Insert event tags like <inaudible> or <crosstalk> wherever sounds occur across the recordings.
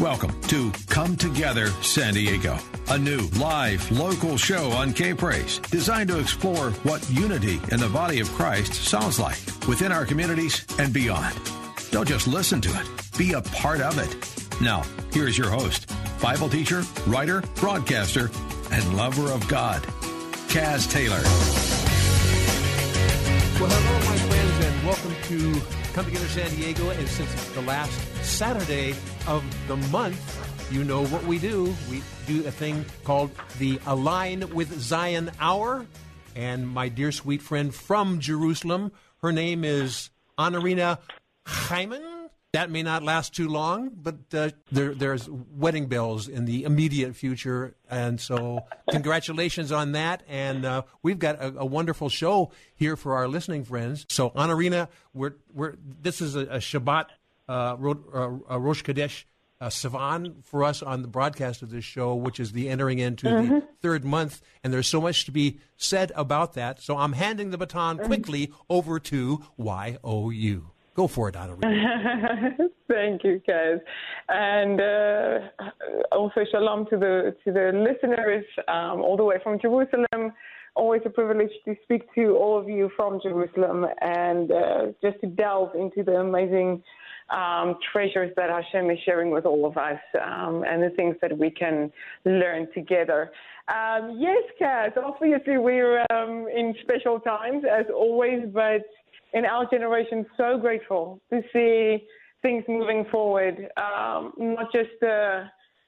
Welcome to Come Together San Diego, a new live local show on K Praise designed to explore what unity in the body of Christ sounds like within our communities and beyond. Don't just listen to it, be a part of it. Now, here's your host, Bible teacher, writer, broadcaster, and lover of God, Kaz Taylor. Well, hello, my friends, and welcome to Come Together San Diego. And since it's the last Saturday of the month, you know what we do. We do a thing called the Align with Zion Hour. And my dear sweet friend from Jerusalem, her name is Honorina Hyman. That may not last too long, but uh, there, there's wedding bells in the immediate future, and so <laughs> congratulations on that. And uh, we've got a, a, wonderful show here for our listening friends. So, Anarina, we're, we're this is a, a Shabbat uh, uh Rosh Chodesh uh, Sivan for us on the broadcast of this show, which is the entering into mm-hmm. the third month, and there's so much to be said about that. So I'm handing the baton mm-hmm. quickly over to YOU. Go for it, Anna. <laughs> Thank you, guys, and uh, also shalom to the to the listeners um, all the way from Jerusalem. Always a privilege to speak to all of you from Jerusalem and uh, just to delve into the amazing um, treasures that Hashem is sharing with all of us um, and the things that we can learn together. Um, yes, Kaz, obviously we're um, in special times as always, but in our generation so grateful to see things moving forward, um, not just the,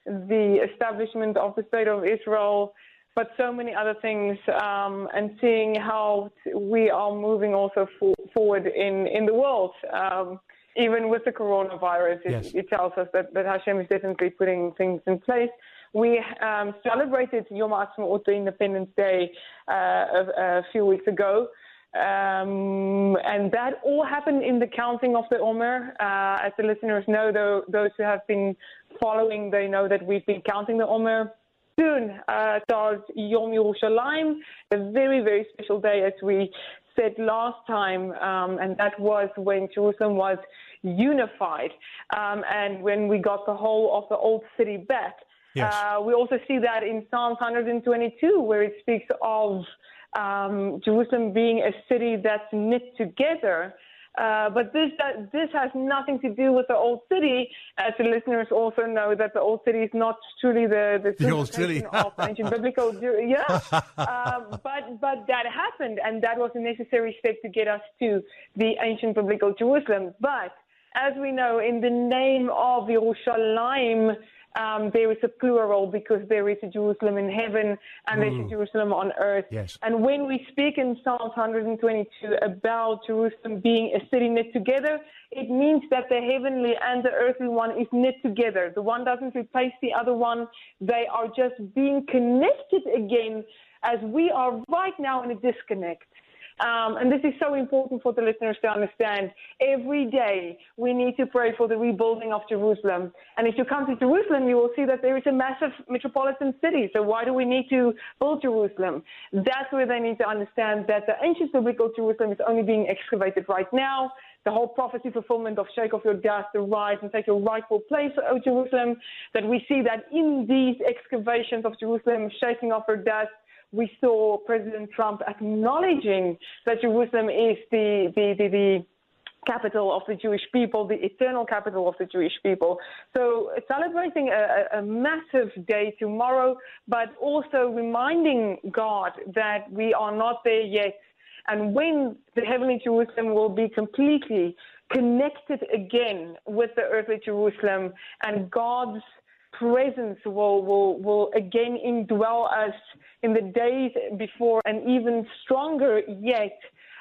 the establishment of the state of Israel, but so many other things, um, and seeing how we are moving also for, forward in, in the world. Um, even with the coronavirus, it, yes. it, tells us that, that Hashem is definitely putting things in place. We um, celebrated Yom Ha'atzmaut, the Independence Day, uh, a, a few weeks ago. Um, and that all happened in the counting of the Omer. Uh, as the listeners know, though, those who have been following, they know that we've been counting the Omer. Soon uh, starts Yom Yerushalayim, a very, very special day, as we said last time, um, and that was when Jerusalem was unified um, and when we got the whole of the old city back. Yes. Uh, we also see that in Psalms 122, where it speaks of um, Jerusalem being a city that's knit together. Uh, but this that, this has nothing to do with the old city, as the listeners also know that the old city is not truly the the, the old city of ancient biblical. <laughs> Yeah, um, but but that happened, and that was a necessary step to get us to the ancient biblical Jerusalem. But as we know, in the name of Yerushalayim, um, there is a plural because there is a Jerusalem in heaven and mm. there's a mm. Jerusalem on earth. Yes. And when we speak in Psalms 122 about Jerusalem being a city knit together, it means that the heavenly and the earthly one is knit together. The one doesn't replace the other one. They are just being connected again as we are right now in a disconnect. Um, and this is so important for the listeners to understand. Every day we need to pray for the rebuilding of Jerusalem. And if you come to Jerusalem, you will see that there is a massive metropolitan city. So why do we need to build Jerusalem? That's where they need to understand that the ancient biblical Jerusalem is only being excavated right now the whole prophecy fulfillment of shake off your dust, arise and take your rightful place, O Jerusalem, that we see that in these excavations of Jerusalem, shaking off her dust, we saw President Trump acknowledging that Jerusalem is the, the, the, the capital of the Jewish people, the eternal capital of the Jewish people. So uh, celebrating a, a, massive day tomorrow, but also reminding God that we are not there yet. And when the heavenly Jerusalem will be completely connected again with the earthly Jerusalem and God's presence will, will, will again indwell us in the days before and even stronger yet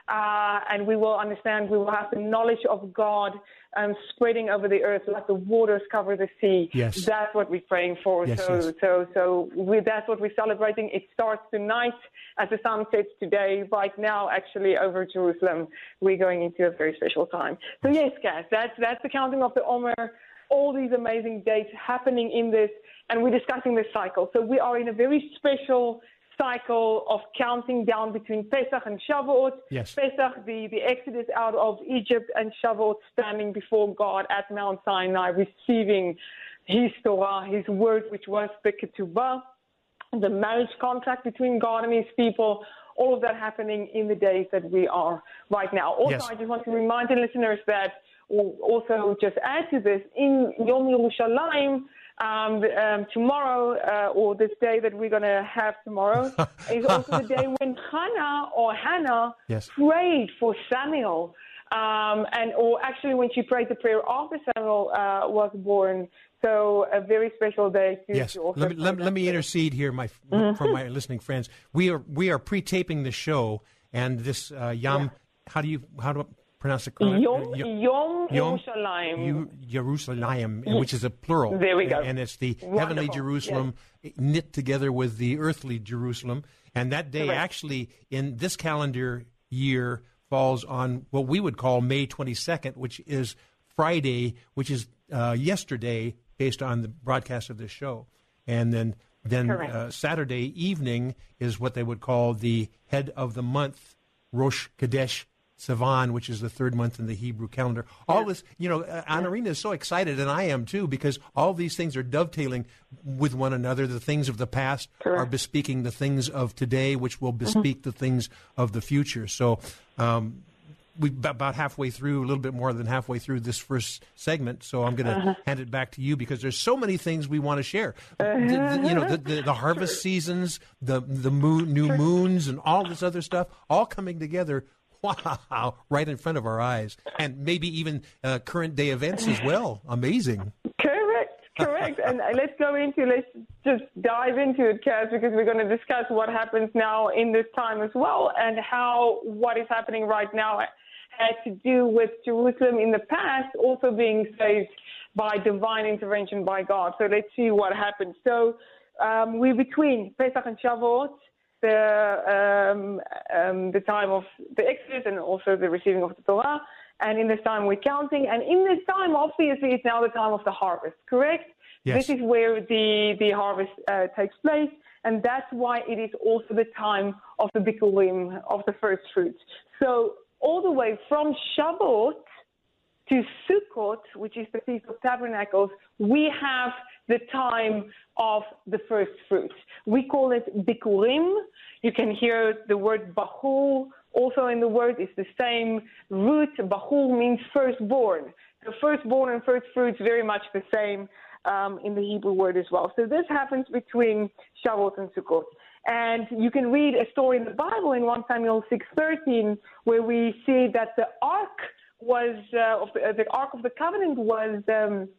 uh, and we will understand, we will have the knowledge of God um, spreading over the earth like the waters cover the sea. Yes. That's what we're praying for. Yes, so, yes. so, so we, that's what we're celebrating. It starts tonight as the sun sets today. Right now, actually, over Jerusalem, we're going into a very special time. So yes, guys, that's, that's the counting of the Omer all these amazing dates happening in this, and we're discussing this cycle. So we are in a very special cycle of counting down between Pesach and Shavuot. Yes. Pesach, the, the exodus out of Egypt, and Shavuot standing before God at Mount Sinai, receiving His Torah, His word, which was the Ketubah, the marriage contract between God and His people. All of that happening in the days that we are right now. Also, Yes. I just want to remind the listeners that also just add to this in Yom Yerushalayim um, um, tomorrow uh, or this day that we're going to have tomorrow <laughs> is also the day when Hannah or Hannah Yes. prayed for Samuel. Um, and or actually when she prayed the prayer after Samuel uh, was born. So a very special day to, Yes. to Let me, let, let me intercede here, my for my listening friends. We are we are pre-taping the show, and this uh, Yom. How do you how do I pronounce it? correctly? Yom, Yom, Yom Yerushalayim. Jerusalem, which is a plural. There we go. And it's the heavenly Wonderful. Jerusalem knit together with the earthly Jerusalem. And that day Correct. actually in this calendar year falls on what we would call May 22nd, which is Friday, which is uh, yesterday based on the broadcast of this show. And then then uh, Saturday evening is what they would call the head of the month, Rosh Chodesh Sivan, which is the third month in the Hebrew calendar. All this, you know, uh, Anarina is so excited, and I am too, because all these things are dovetailing with one another. The things of the past are bespeaking the things of today, which will bespeak the things of the future. So, um, we about halfway through, a little bit more than halfway through this first segment. So I'm going to hand it back to you because there's so many things we want to share. The- the- you know, the, the, the harvest seasons, the the moon, new moons, and all this other stuff, all coming together. Wow! Right in front of our eyes, and maybe even uh, current day events as well. Amazing. Correct, correct. and let's go into, let's just dive into it, Kaz, because we're going to discuss what happens now in this time as well and how what is happening right now had to do with Jerusalem in the past also being saved by divine intervention by God. So let's see what happens. So um, we're between Pesach and Shavuot the um, um, the time of the Exodus and also the receiving of the Torah. And in this time we're counting. And in this time, obviously, it's now the time of the harvest. Correct? Yes. This is where the the harvest uh, takes place, and that's why it is also the time of the bikurim of the first fruits. So all the way from Shavuot to Sukkot, which is the Feast of Tabernacles, we have the time of the first fruits. We call it Bikurim. You can hear the word Bahul also in the word. It's the same root. Bahul means firstborn. The firstborn and first fruits very much the same um, in the Hebrew word as well. So this happens between Shavuot and Sukkot. And you can read a story in the Bible in 1 Samuel 6:13 where we see that the ark was uh, of the, uh, the Ark of the Covenant was um,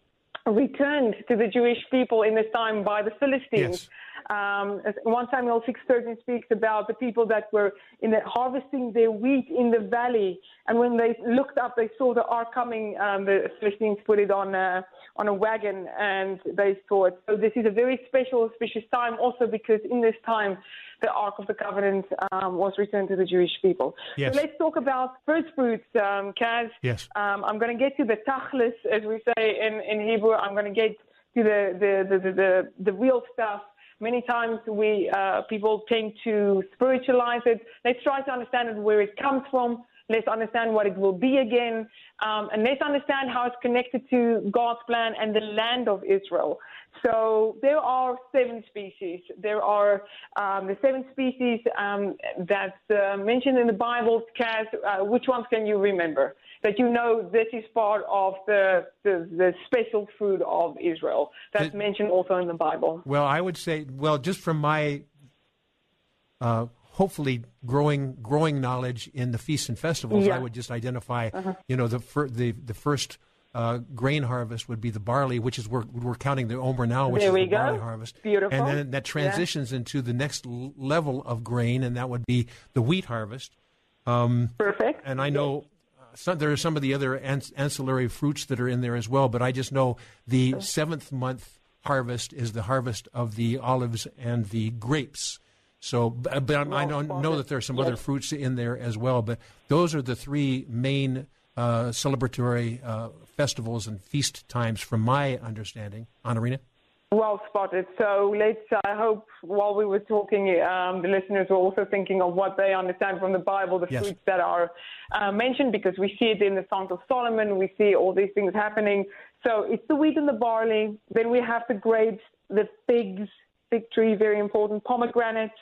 returned to the Jewish people in this time by the Philistines. Yes. Um, 1 Samuel 6:13 speaks about the people that were in the, harvesting their wheat in the valley, and when they looked up, they saw the ark coming. Um, the Philistines put it on a, on a wagon, and they saw it. So this is a very special, auspicious time, also because in this time, the Ark of the Covenant um, was returned to the Jewish people. Yes. So let's talk about first fruits, um, Kaz. Yes. Um, I'm going to get to the tachlis, as we say in, in Hebrew. I'm going to get to the, the, the, the, the real stuff. Many times we uh, people tend to spiritualize it. Let's try to understand where it comes from. Let's understand what it will be again. Um, and let's understand how it's connected to God's plan and the land of Israel. So there are seven species. There are um, the seven species um, that's uh, mentioned in the Bible. Kaz, uh, which ones can you remember? That you know this is part of the, the, the special food of Israel that's mentioned also in the Bible. Well, I would say, well, just from my uh, hopefully growing growing knowledge in the feasts and festivals, Yeah. I would just identify, you know, the fir- the the first. Uh, grain harvest would be the barley, which is we're, we're counting the Omer now, which There is the barley go. harvest. Beautiful. And then that transitions into the next level of grain, and that would be the wheat harvest. Um, Perfect. And I know some, there are some of the other ancillary fruits that are in there as well, but I just know the seventh month harvest is the harvest of the olives and the grapes. So, but I don't know that there are some yes. other fruits in there as well. But those are the three main uh, celebratory uh, festivals and feast times, from my understanding. Anarina? Well spotted. So let's, I hope while we were talking, um, the listeners were also thinking of what they understand from the Bible, the yes. fruits that are uh, mentioned, because we see it in the Songs of Solomon. We see all these things happening. So it's the wheat and the barley. Then we have the grapes, the figs, fig tree, very important, pomegranates,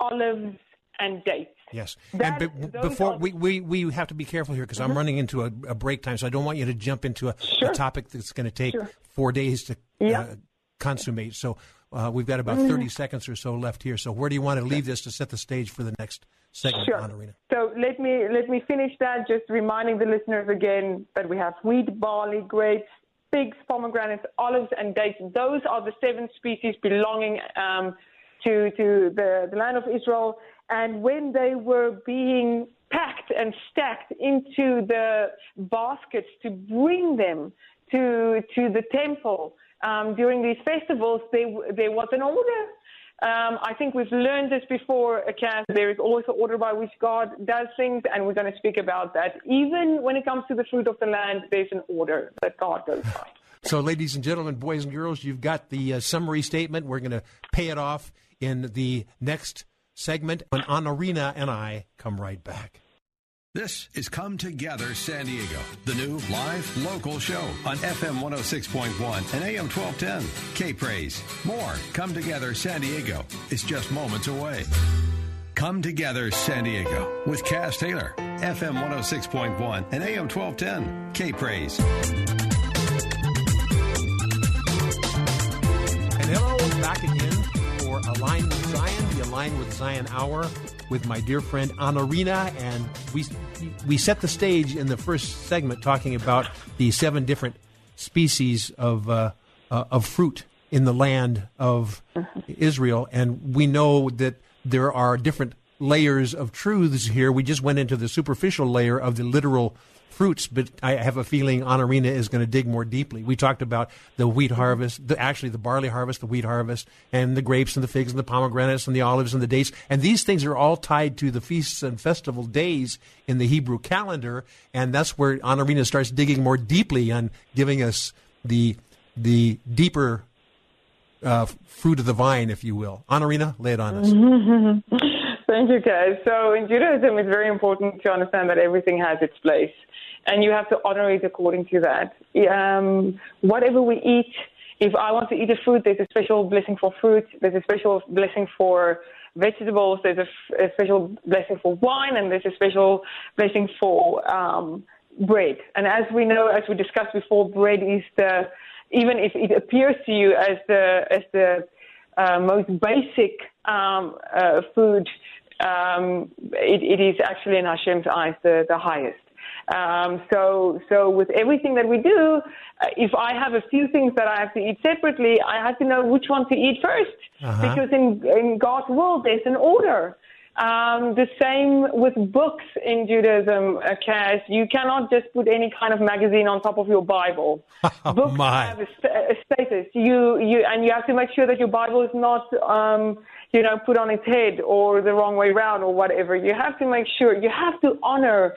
olives, and dates. Yes. That, and be, before are, we, we, we have to be careful here because mm-hmm. I'm running into a, a, break time, so I don't want you to jump into a, sure. a topic that's going to take sure. four days to yeah. uh, consummate. So uh, we've got about mm-hmm. 30 seconds or so left here. So where do you want to leave this to set the stage for the next segment, sure. So let me let me finish that. Just reminding the listeners again that we have wheat, barley, grapes, figs, pomegranates, olives, and dates. Those are the seven species belonging um, to to the, the land of Israel. And when they were being packed and stacked into the baskets to bring them to to the temple um, during these festivals, they, there was an order. Um, I think we've learned this before, Cass. There is always an order by which God does things, and we're going to speak about that. Even when it comes to the fruit of the land, there's an order that God goes by. So, ladies and gentlemen, boys and girls, you've got the uh, summary statement. We're going to pay it off in the next segment when Anarina and I come right back. This is Come Together San Diego, the new live local show on FM 106.1 and AM 1210. K Praise. More Come Together San Diego is just moments away. Come Together San Diego with Cass Taylor, FM 106.1 and AM 1210. K Praise. And hello, back again for Align with Zion, with Zion Hour with my dear friend Anarina, and we we set the stage in the first segment talking about the seven different species of uh, uh, of fruit in the land of Israel, and we know that there are different layers of truths here. We just went into the superficial layer of the literal fruits, but I have a feeling Honorina is going to dig more deeply. We talked about the wheat harvest, the, actually the barley harvest, the wheat harvest, and the grapes and the figs and the pomegranates and the olives and the dates. And these things are all tied to the feasts and festival days in the Hebrew calendar. And that's where Honorina starts digging more deeply and giving us the the deeper uh, fruit of the vine, if you will. Honorina, lay it on us. <laughs> Thank you, guys. So in Judaism, it's very important to understand that everything has its place and you have to honor it according to that. Um, whatever we eat, if I want to eat a fruit, there's a special blessing for fruit. There's a special blessing for vegetables. There's a, a special blessing for wine, and there's a special blessing for um, bread. And as we know, as we discussed before, bread is the even if it appears to you as the as the uh, most basic um, uh, food, um, it, it is actually in Hashem's eyes the, the highest. Um, so, so with everything that we do, uh, if I have a few things that I have to eat separately, I have to know which one to eat 1st uh-huh. because in in God's world there's an order. Um, the same with books in Judaism, uh. You cannot just put any kind of magazine on top of your Bible. <laughs> Oh, books my. have a, st- a, status. You, you, and you have to make sure that your Bible is not, um, you know, put on its head or the wrong way around or whatever. You have to make sure. You have to honor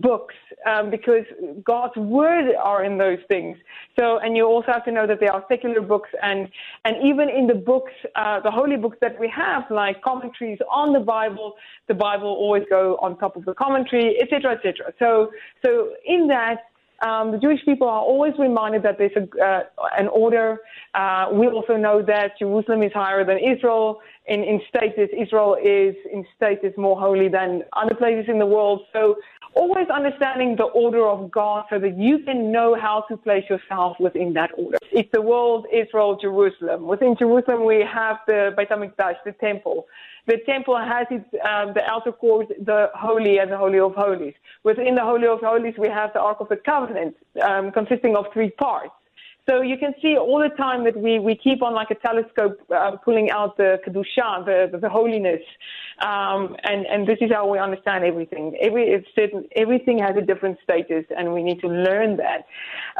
books um, because God's word are in those things. So, and you also have to know that there are secular books, and and even in the books, uh, the holy books that we have, like commentaries on the Bible, the Bible always go on top of the commentary, etc., etc. So, so in that. Um, the Jewish people are always reminded that there's a, uh, an order. Uh, we also know that Jerusalem is higher than Israel. In, in status, Israel is in status more holy than other places in the world. So always understanding the order of God so that you can know how to place yourself within that order. It's the world, Israel, Jerusalem. Within Jerusalem, we have the Beit HaMikdash, the temple. The temple has its, um, the outer court, the Holy and the Holy of Holies. Within the Holy of Holies, we have the Ark of the Covenant, um, consisting of three parts. So you can see all the time that we, we keep on like a telescope uh, pulling out the kedusha, the, the, the holiness, um, and and this is how we understand everything. Every certain, everything has a different status, and we need to learn that.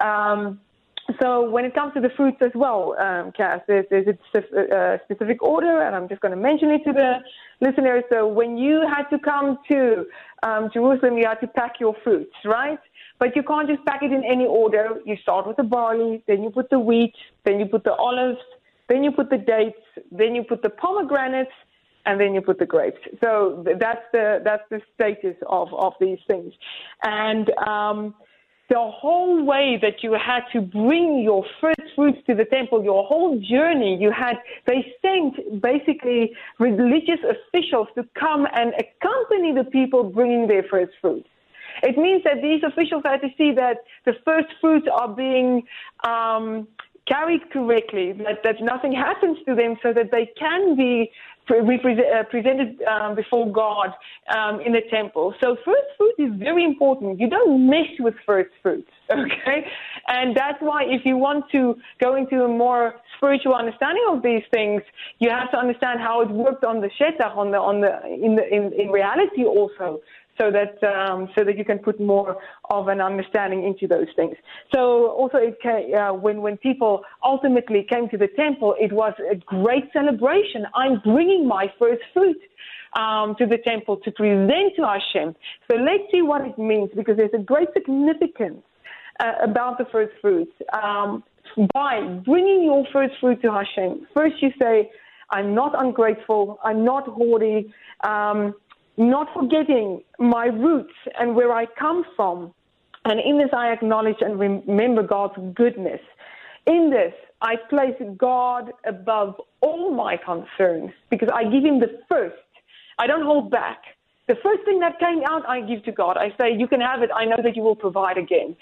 Um, so when it comes to the fruits as well, um, Cass, there's, there's a uh, specific order, and I'm just going to mention it to the listeners. So when you had to come to um, Jerusalem, you had to pack your fruits, right? But you can't just pack it in any order. You start with the barley, then you put the wheat, then you put the olives, then you put the dates, then you put the pomegranates, and then you put the grapes. So that's the that's the status of of these things, and. Um, the whole way that you had to bring your first fruits to the temple, your whole journey, you had, they sent basically religious officials to come and accompany the people bringing their first fruits. It means that these officials had to see that the first fruits are being um, carried correctly, that, that nothing happens to them so that they can be uh, presented um, before God um, in the temple. So first fruit is very important. You don't mess with first fruits, <laughs> okay? And that's why if you want to go into a more spiritual understanding of these things, you have to understand how it worked on the shetach, on the on the in the in, in reality also so that um, so that you can put more of an understanding into those things. So also, it came, uh, when when people ultimately came to the temple, it was a great celebration. I'm bringing my first fruit. Um, to the temple to present to Hashem. So let's see what it means because there's a great significance uh, about the first fruits. Um, by bringing your first fruit to Hashem, first you say, I'm not ungrateful, I'm not hoarding. Um, not forgetting my roots and where I come from. And in this, I acknowledge and remember God's goodness. In this, I place God above all my concerns because I give Him the first. I don't hold back. The first thing that came out, I give to God. I say, You can have it. I know that you will provide again.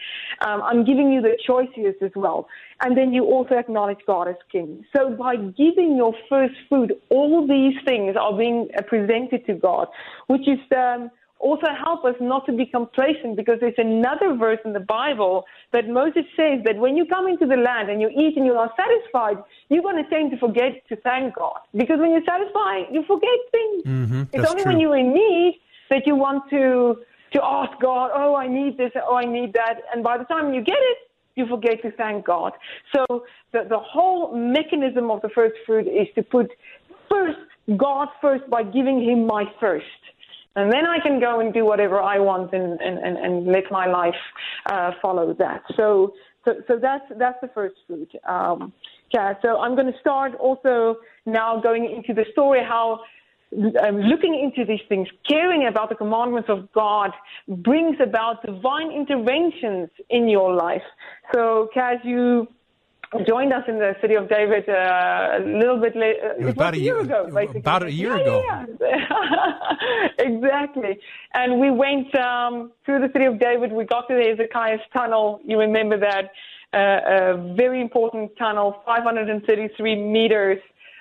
Um, I'm giving you the choices as well. And then you also acknowledge God as King. So by giving your first food, all these things are being uh, presented to God, which is. Um, also help us not to be complacent because there's another verse in the Bible that Moses says that when you come into the land and you eat and you are satisfied, you're going to tend to forget to thank God. Because when you're satisfied, you forget things. Mm-hmm, it's only true. when you're in need that you want to, to ask God, oh, I need this, oh, I need that. And by the time you get it, you forget to thank God. So the, the whole mechanism of the first fruit is to put first God first by giving him my first and then I can go and do whatever I want and, and, and, and let my life uh, follow that. So, so, so that's, that's the first fruit. Um, yeah, so I'm going to start also now going into the story how um, looking into these things, caring about the commandments of God brings about divine interventions in your life. So, Kaz, you joined us in the city of David uh, a little bit later. It was about a year, ago, basically. About a year yeah, ago. Yeah, <laughs> exactly. And we went um, through the city of David. We got to the Hezekiah's tunnel. You remember that? Uh, a very important tunnel, 533 meters.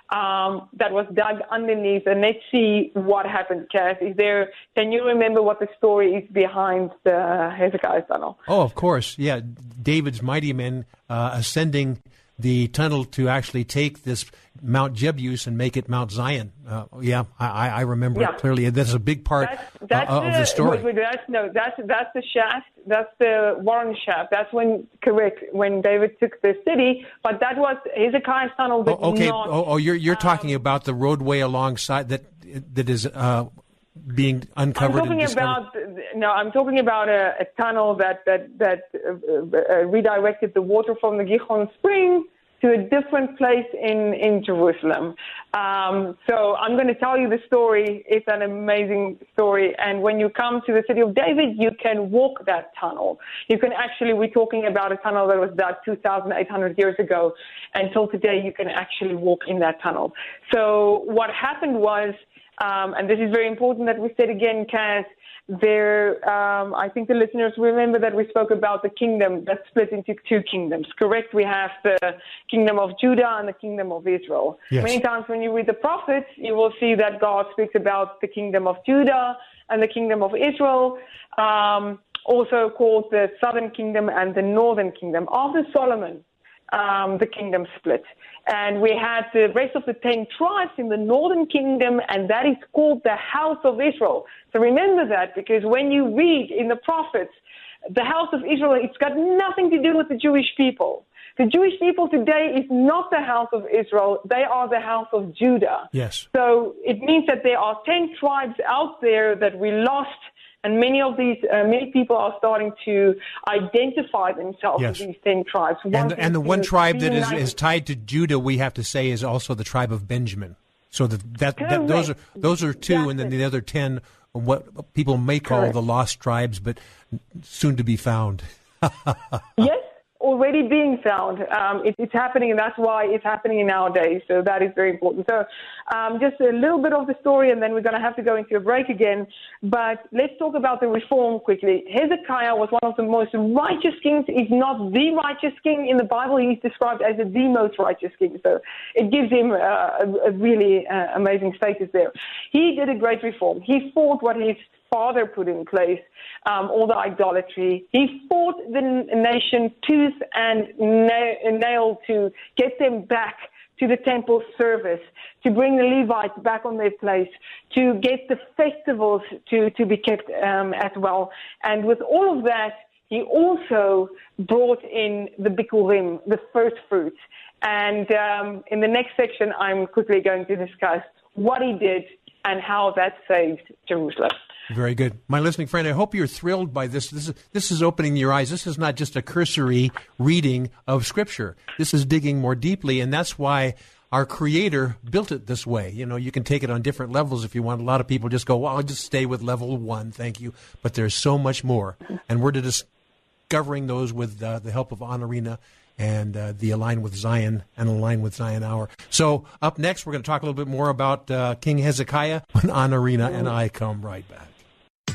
Um, that was dug underneath, and let's see what happened, Cass. Is there? Can you remember what the story is behind the Hezekiah tunnel? Oh, of course, yeah. David's mighty men uh, ascending the tunnel to actually take this Mount Jebus and make it Mount Zion. Uh, yeah, I, I remember yeah. it clearly. That's a big part that's, that's uh, of the story. That's, no, that's that's the shaft. That's the Warren shaft. That's when correct when David took the city. But that was Hezekiah's tunnel. Oh, okay. Not, oh, oh, you're you're um, talking about the roadway alongside that that is uh, being uncovered. I'm talking about no. I'm talking about a, a tunnel that that that uh, uh, redirected the water from the Gihon spring to a different place in in Jerusalem. Um, so I'm going to tell you the story. It's an amazing story, and when you come to the city of David, you can walk that tunnel. You can actually. We're talking about a tunnel that was dug 2,800 years ago. Until today, you can actually walk in that tunnel. So what happened was um, and this is very important that we said again, Kaz, there, um, I think the listeners remember that we spoke about the kingdom that's split into two kingdoms, correct? We have the kingdom of Judah and the kingdom of Israel. Yes. Many times when you read the prophets, you will see that God speaks about the kingdom of Judah and the kingdom of Israel, um, also called the southern kingdom and the northern kingdom. After Solomon, um, the kingdom split. And we had the rest of the 10 tribes in the northern kingdom, and that is called the house of Israel. So remember that because when you read in the prophets, the house of Israel, it's got nothing to do with the Jewish people. The Jewish people today is not the house of Israel. They are the house of Judah. Yes. So it means that there are 10 tribes out there that we lost and many of these, uh, many people are starting to identify themselves yes. as these 10 tribes. And, and the one tribe that is, is tied to Judah, we have to say, is also the tribe of Benjamin. So that, that, that those are those are two, and then the other ten, what people may call Correct. the lost tribes, but soon to be found. <laughs> yes, already being found. Um, it, it's happening, and that's why it's happening nowadays. So that is very important. So um, just a little bit of the story, and then we're going to have to go into a break again. But let's talk about the reform quickly. Hezekiah was one of the most righteous kings, if not the righteous king in the Bible. He's described as the most righteous king. So it gives him uh, a, a, really uh, amazing status there. He did a great reform. He fought what his father put in place, um, all the idolatry. He fought the nation tooth and nail to get them back to the temple service, to bring the Levites back on their place, to get the festivals to, to be kept um, as well. And with all of that, he also brought in the bikurim, the first fruits. And um, in the next section, I'm quickly going to discuss what he did and how that saved Jerusalem. Very good. My listening friend, I hope you're thrilled by this. This is, this is opening your eyes. This is not just a cursory reading of Scripture. This is digging more deeply, and that's why our Creator built it this way. You know, you can take it on different levels if you want. A lot of people just go, well, I'll just stay with level one, thank you. But there's so much more, and we're discovering those with uh, the help of Anarina and uh, the Align with Zion and Align with Zion Hour. So, up next, we're going to talk a little bit more about uh, King Hezekiah when Anarina and I come right back.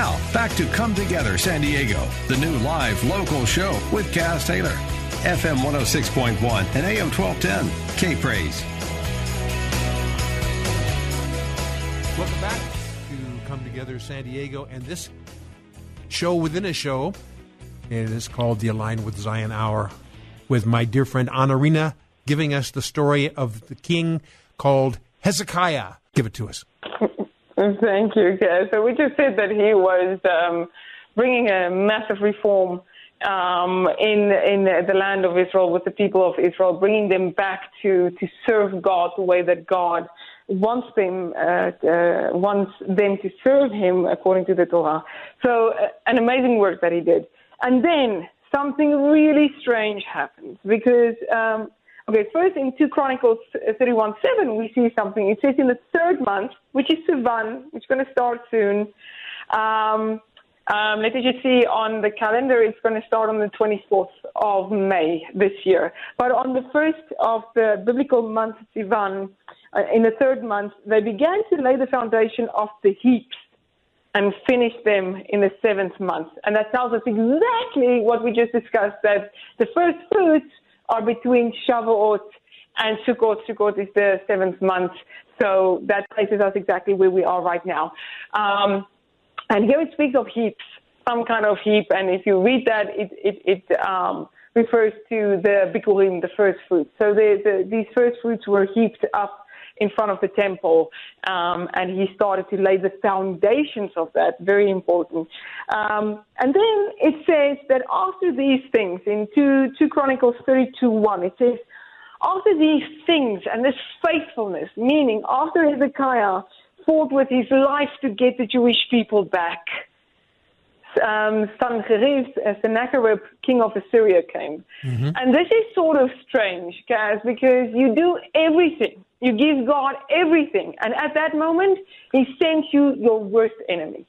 Now, back to Come Together San Diego, the new live local show with Cass Taylor. FM 106.1 and AM 1210. K Praise. Welcome back to Come Together San Diego and this show within a show. It is called the Align with Zion Hour with my dear friend Honorina giving us the story of the king called Hezekiah. Give it to us. <laughs> <laughs> Thank you, Kaz. So we just said that he was um, bringing a massive reform um, in in the land of Israel with the people of Israel, bringing them back to to serve God the way that God wants them uh, uh, wants them to serve Him according to the Torah. So uh, an amazing work that he did, and then something really strange happens because um, Okay, first in 2 Chronicles 31 7, we see something. It says in the third month, which is Sivan, which is going to start soon. Um, um, let me just see on the calendar, it's going to start on the 24th of May this year. But on the first of the biblical month, Sivan, uh, in the third month, they began to lay the foundation of the heaps and finish them in the seventh month. And that tells us exactly what we just discussed that the first fruits are between Shavuot and Sukkot. Sukkot is the seventh month, so that places us exactly where we are right now. Um, and here it speaks of heaps, some kind of heap, and if you read that, it it, it um, refers to the bikurim, the first fruits. So the, the, these first fruits were heaped up in front of the temple, um, and he started to lay the foundations of that. Very important. Um, and then it says that after these things, in 2, 2 Chronicles 32 1, it says, after these things and this faithfulness, meaning after Hezekiah fought with his life to get the Jewish people back, um, Sanherib, Sennacherib, king of Assyria, came. Mm-hmm. And this is sort of strange, guys, because you do everything. You give God everything. And at that moment, he sends you your worst enemy.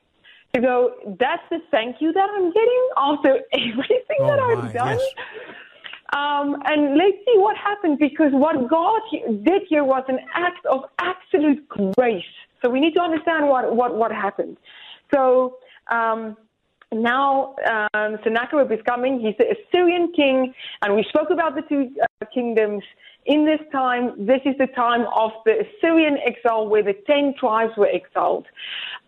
You go, that's the thank you that I'm getting after <laughs> everything oh that I've done. Yes. Um, and let's see what happened because what God did here was an act of absolute grace. So we need to understand what, what, what happened. So um, now um, Sennacherib is coming. He's the Assyrian king, and we spoke about the two uh, kingdoms in this time, this is the time of the Assyrian exile where the ten tribes were exiled.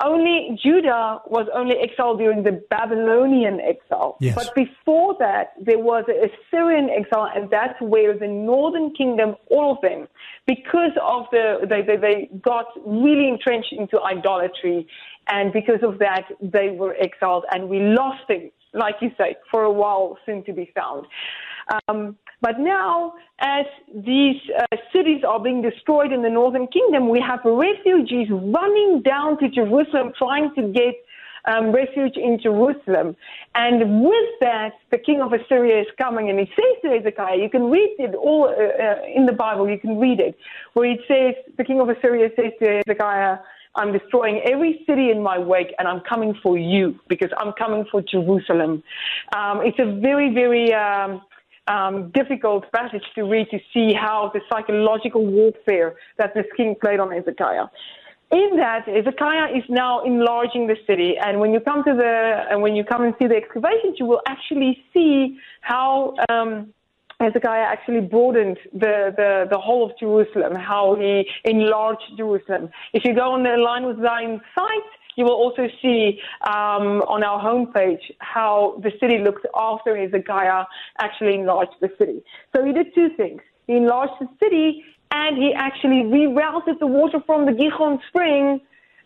Only Judah was only exiled during the Babylonian exile. Yes. But before that, there was an Assyrian exile, and that's where the northern kingdom, all of them, because of the, they, they, they got really entrenched into idolatry, and because of that, they were exiled, and we lost them, like you say, for a while, soon to be found. Um, but now, as these uh, cities are being destroyed in the northern kingdom, we have refugees running down to Jerusalem trying to get um, refuge in Jerusalem. And with that, the king of Assyria is coming and he says to Hezekiah, you can read it all uh, uh, in the Bible, you can read it, where it says, the king of Assyria says to Hezekiah, I'm destroying every city in my wake and I'm coming for you because I'm coming for Jerusalem. Um, it's a very, very, um, um, difficult passage to read to see how the psychological warfare that this king played on Hezekiah. In that, Hezekiah is now enlarging the city, and when you come to the and when you come and see the excavations, you will actually see how. Um, Hezekiah actually broadened the, the, the whole of Jerusalem, how he enlarged Jerusalem. If you go on the Align with Zion site, you will also see um, on our homepage how the city looked after Hezekiah actually enlarged the city. So he did two things. He enlarged the city and he actually rerouted the water from the Gihon spring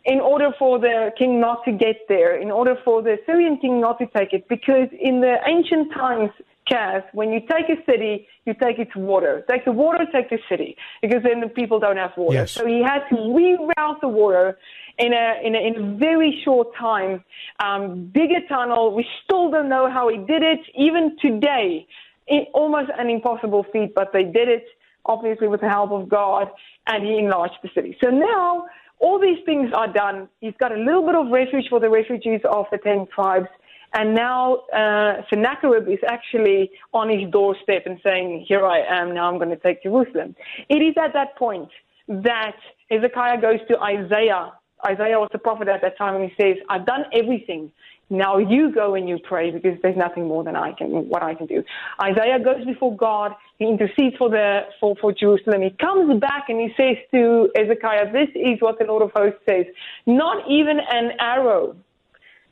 in order for the king not to get there, in order for the Assyrian king not to take it, because in the ancient times, Kaz, when you take a city, you take its water. Take the water, take the city, because then the people don't have water. Yes. So he had to reroute the water in a, in a, in a very short time. Um, dig a tunnel. We still don't know how he did it, even today. It, almost an impossible feat, but they did it, obviously with the help of God, and he enlarged the city. So now all these things are done. He's got a little bit of refuge for the refugees of the ten tribes. And now uh, Sennacherib is actually on his doorstep and saying, Here I am, now I'm going to take Jerusalem. It is at that point that Hezekiah goes to Isaiah. Isaiah was the prophet at that time, and he says, I've done everything. Now you go and you pray because there's nothing more than I can, what I can do. Isaiah goes before God. He intercedes for the, for, for Jerusalem. He comes back and he says to Hezekiah, this is what the Lord of hosts says. Not even an arrow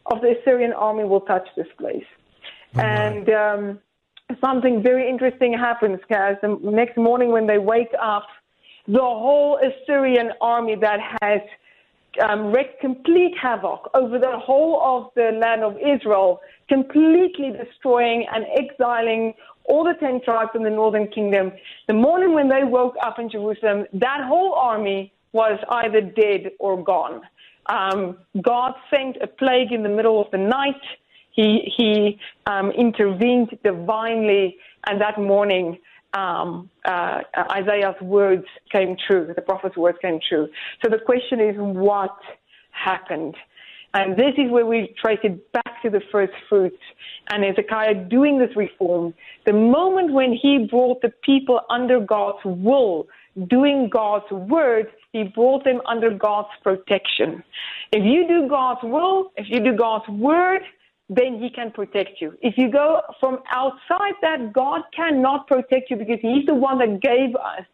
of the Assyrian army will touch this place. Oh and um, something very interesting happens, guys. The next morning when they wake up, the whole Assyrian army that has um, wreaked complete havoc over the whole of the land of Israel, completely destroying and exiling all the ten tribes in the northern kingdom. The morning when they woke up in Jerusalem, that whole army was either dead or gone. Um, God sent a plague in the middle of the night. He, he um, intervened divinely, and that morning, um, uh, Isaiah's words came true. The prophet's words came true. So the question is, what happened? And this is where we trace it back to the first fruits and Hezekiah doing this reform. The moment when he brought the people under God's will, doing God's word, he brought them under God's protection. If you do God's will, if you do God's word, then he can protect you. If you go from outside that, God cannot protect you because he's the one that gave us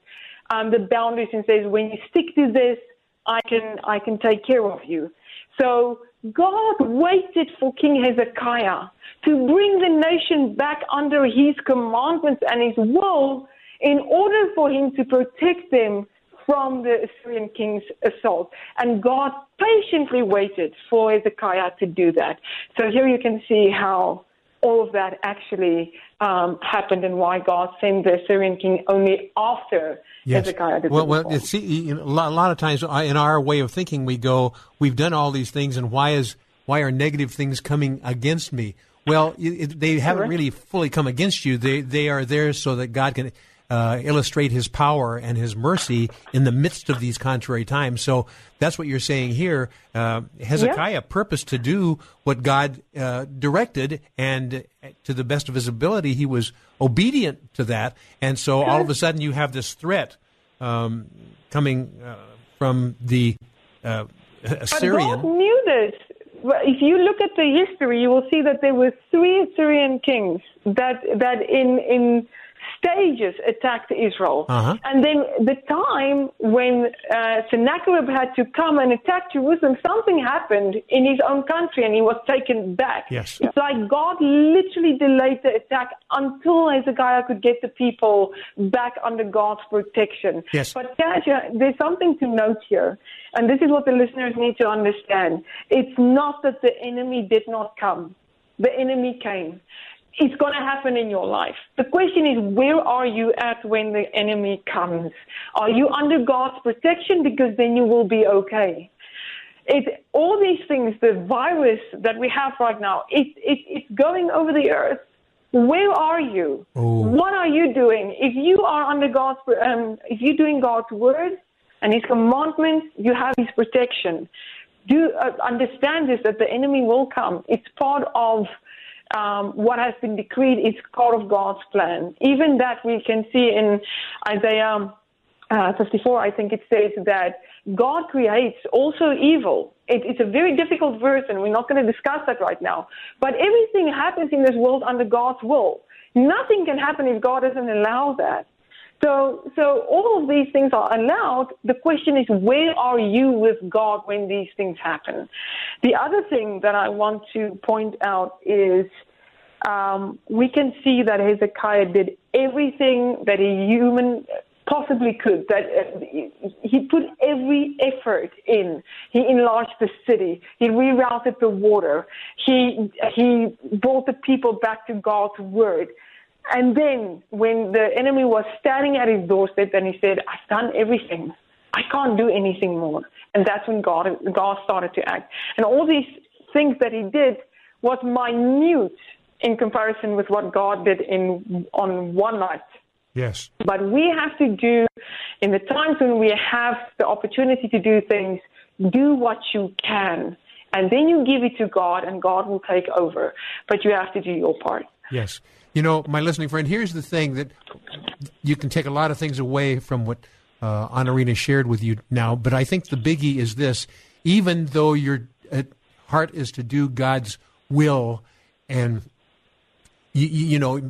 um, the boundaries and says, when you stick to this, I can, I can take care of you. So God waited for King Hezekiah to bring the nation back under his commandments and his will in order for him to protect them from the Assyrian king's assault. And God patiently waited for Hezekiah to do that. So here you can see how all of that actually um, happened and why God sent the Assyrian king only after Yes. Hezekiah did Well, well, it's, you know, a lot of times in our way of thinking, we go, we've done all these things, and why is why are negative things coming against me? Well, it, they haven't really fully come against you. They they are there so that God can uh, illustrate His power and His mercy in the midst of these contrary times. So that's what you're saying here. Uh, Hezekiah yeah. purposed to do what God uh, directed, and to the best of his ability, he was obedient to that. And so all of a sudden, you have this threat um, coming uh, from the uh, Assyrian. But God knew this. If you look at the history, you will see that there were three Assyrian kings that that in in stages attacked Israel. Uh-huh. And then the time when uh, Sennacherib had to come and attack Jerusalem, something happened in his own country and he was taken back. Yes. It's like God literally delayed the attack until Hezekiah could get the people back under God's protection. Yes. But Kasia, there's something to note here. And this is what the listeners need to understand. It's not that the enemy did not come. The enemy came it's going to happen in your life. The question is, where are you at when the enemy comes? Are you under God's protection? Because then you will be okay. It, all these things, the virus that we have right now, it, it, it's going over the earth. Where are you? Ooh. What are you doing? If you are under God's, um, if you're doing God's word and His commandments, you have His protection. Do uh, understand this that the enemy will come. It's part of um, what has been decreed is part of God's plan. Even that we can see in Isaiah uh, 54, I think it says that God creates also evil. It, it's a very difficult verse, and we're not going to discuss that right now. But everything happens in this world under God's will. Nothing can happen if God doesn't allow that. So, so all of these things are allowed. The question is, where are you with God when these things happen? The other thing that I want to point out is um, we can see that Hezekiah did everything that a human possibly could. That uh, he put every effort in. He enlarged the city. He rerouted the water. He he brought the people back to God's word. And then when the enemy was standing at his doorstep and he said, I've done everything. I can't do anything more. And that's when God, God started to act. And all these things that he did was minute in comparison with what God did in, on one night. Yes. But we have to do, in the times when we have the opportunity to do things, do what you can. And then you give it to God, and God will take over. But you have to do your part. Yes. You know, my listening friend, here's the thing that you can take a lot of things away from what uh, Anarina shared with you now, but I think the biggie is this even though your uh, heart is to do God's will, and you, you know,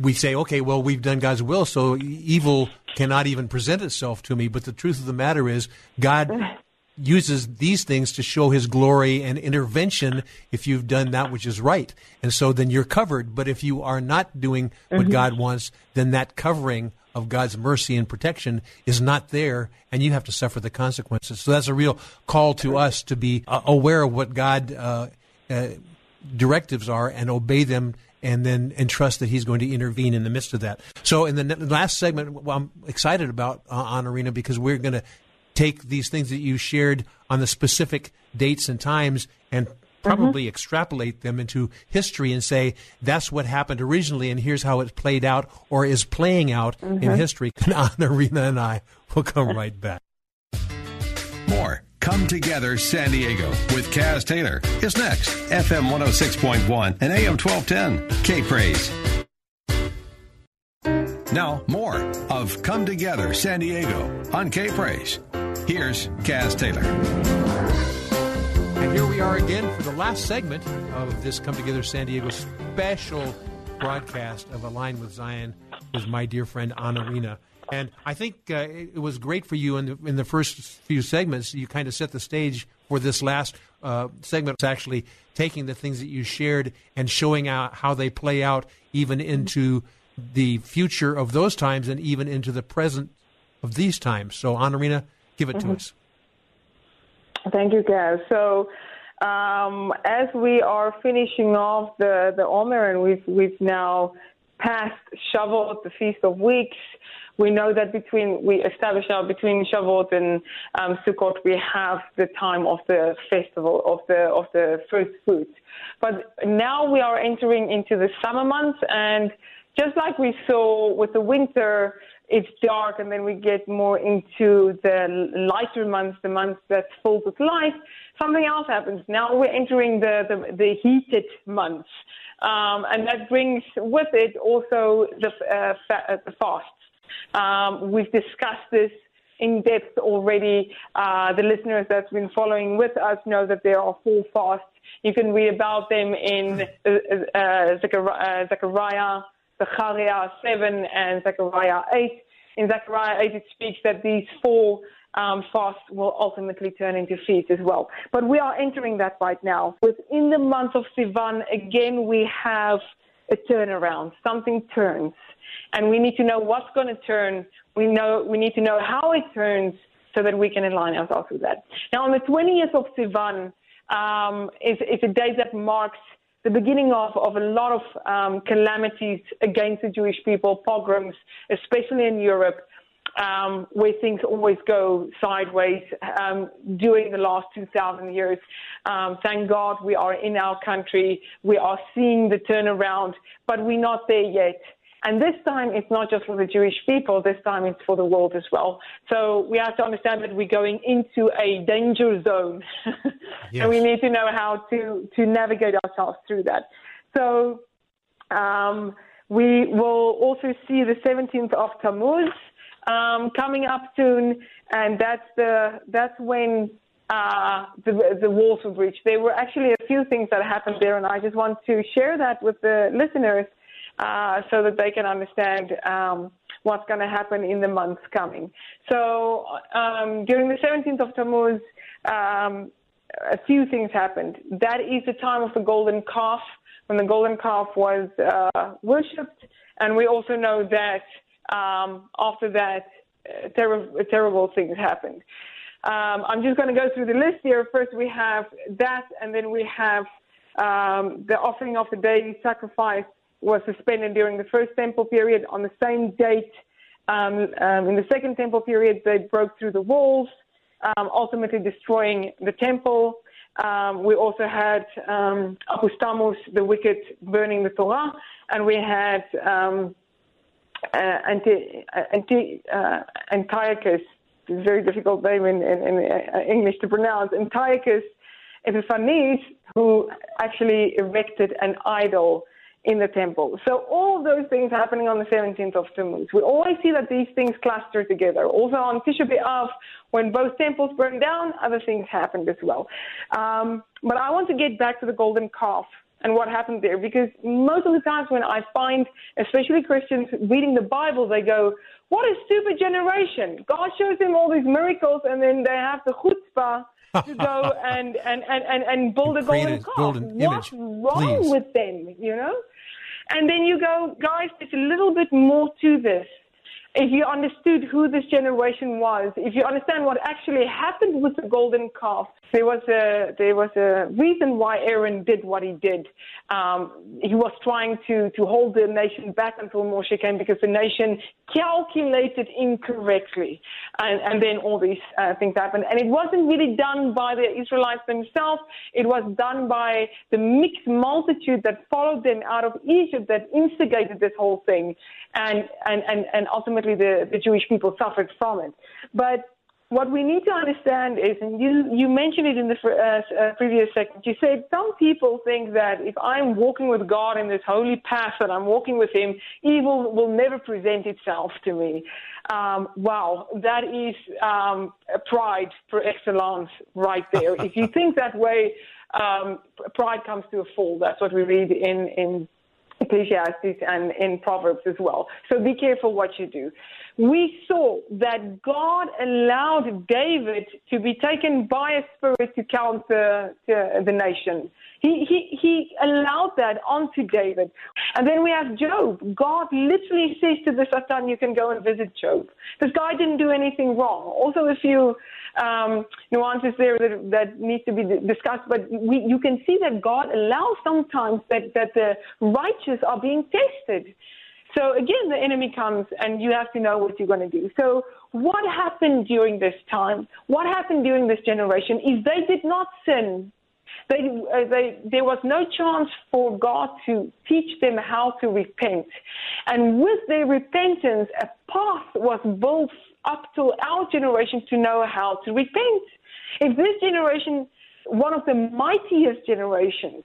we say, okay, well, we've done God's will, so evil cannot even present itself to me. But the truth of the matter is, God <laughs> uses these things to show his glory and intervention if you've done that which is right. And so then you're covered. But if you are not doing what mm-hmm. God wants, then that covering of God's mercy and protection is not there, and you have to suffer the consequences. So that's a real call to us to be uh, aware of what God uh, uh, directives are and obey them and then and trust that he's going to intervene in the midst of that. So in the last segment, I'm excited about uh, Arena because we're going to take these things that you shared on the specific dates and times and probably mm-hmm. extrapolate them into history and say that's what happened originally and here's how it played out or is playing out mm-hmm. in history. <laughs> Anarina and I will come right back. More Come Together San Diego with Kaz Taylor is next. FM 106.1 and AM 1210. K Praise. Now, more of Come Together San Diego on K Praise. Here's Kaz Taylor. And here we are again for the last segment of this Come Together San Diego special broadcast of Align with Zion with my dear friend Anarina. And I think uh, it was great for you in the, in the first few segments. You kind of set the stage for this last uh, segment. It's actually taking the things that you shared and showing out how they play out even into the future of those times and even into the present of these times. So, Anarina, Give it mm-hmm. to us. Thank you, Gaz. So, um, as we are finishing off the the Omer, and we've we've now passed Shavuot, the Feast of Weeks. We know that between we establish now between Shavuot and um, Sukkot, we have the time of the festival of the of the first fruits. But now we are entering into the summer months, and just like we saw with the winter, it's dark and then we get more into the lighter months, the months that's full with light, something else happens. Now we're entering the, the, the heated months. Um, and that brings with it also the, uh, fa- uh, the fasts. Um, we've discussed this in depth already. Uh, the listeners that's been following with us know that there are four fasts. You can read about them in uh, uh, Zechariah, Zechariah, Zechariah 7 and Zechariah 8. In Zechariah 8, it speaks that these four um, fasts will ultimately turn into feasts as well. But we are entering that right now. Within the month of Sivan, again, we have a turnaround. Something turns. And we need to know what's going to turn. We know we need to know how it turns so that we can align ourselves with that. Now, on the 20th of Sivan um, is, is a day that marks the beginning of, of a lot of um, calamities against the Jewish people, pogroms, especially in Europe, um, where things always go sideways um, during the last 2,000 years. Um, thank God we are in our country. We are seeing the turnaround, but we're not there yet. And this time it's not just for the Jewish people, this time it's for the world as well. So we have to understand that we're going into a danger zone. yes. <laughs> and we need to know how to, to navigate ourselves through that. So um, we will also see the 17th of Tammuz um, coming up soon, and that's, the, that's when uh, the, the walls were breached. There were actually a few things that happened there, and I just want to share that with the listeners uh, so that they can understand um, what's going to happen in the months coming. So um, during the 17th of Tammuz, um, a few things happened. That is the time of the golden calf, when the golden calf was uh, worshipped, and we also know that um, after that, uh, ter- terrible things happened. Um, I'm just going to go through the list here. First, we have that, and then we have um, the offering of the daily sacrifice was suspended during the first temple period. On the same date, um, um, in the second temple period, they broke through the walls, um, ultimately destroying the temple. Um, we also had um, the wicked, burning the Torah, and we had um, uh, Anti, Anti, uh, Antiochus, a very difficult name in, in, in uh, English to pronounce, Antiochus Epiphanes, who actually erected an idol in the temple. So all those things happening on the 17th of Tammuz. We always see that these things cluster together. Also on Tisha B'Av, when both temples burned down, other things happened as well. Um, but I want to get back to the golden calf and what happened there because most of the times when I find, especially Christians reading the Bible, they go, what a stupid generation. God shows them all these miracles and then they have the chutzpah to go <laughs> and, and, and, and, and build a golden calf. Golden What's image, wrong please. with them, you know? And then you go, guys, there's a little bit more to this. If you understood who this generation was, if you understand what actually happened with the golden calf, there was a there was a reason why Aaron did what he did. Um, he was trying to to hold the nation back until Moshe came because the nation calculated incorrectly, and and then all these uh, things happened. And it wasn't really done by the Israelites themselves. It was done by the mixed multitude that followed them out of Egypt that instigated this whole thing, and and and, and ultimately the the Jewish people suffered from it. But what we need to understand is, and you, you mentioned it in the uh, uh, previous segment, you said some people think that if I'm walking with God in this holy path that I'm walking with Him, evil will never present itself to me. Um, wow, that is um, pride for excellence right there. <laughs> if you think that way, um, pride comes to a fall. That's what we read in, in Ecclesiastes and in Proverbs as well. So be careful what you do. We saw that God allowed David to be taken by a spirit to count the, the, the nation. He, he, he allowed that onto David. And then we have Job. God literally says to the Satan, you can go and visit Job. This guy didn't do anything wrong. Also, a few um, nuances there that, that need to be discussed, but we, you can see that God allows sometimes that, that the righteous are being tested. So again, the enemy comes and you have to know what you're going to do. So what happened during this time? What happened during this generation is they did not sin. They, uh, they, there was no chance for God to teach them how to repent. And with their repentance, a path was built up to our generation to know how to repent. If this generation, one of the mightiest generations,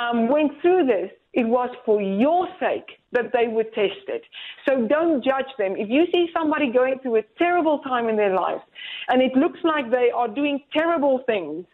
um, went through this, it was for your sake that they were tested. So don't judge them. If you see somebody going through a terrible time in their life and it looks like they are doing terrible things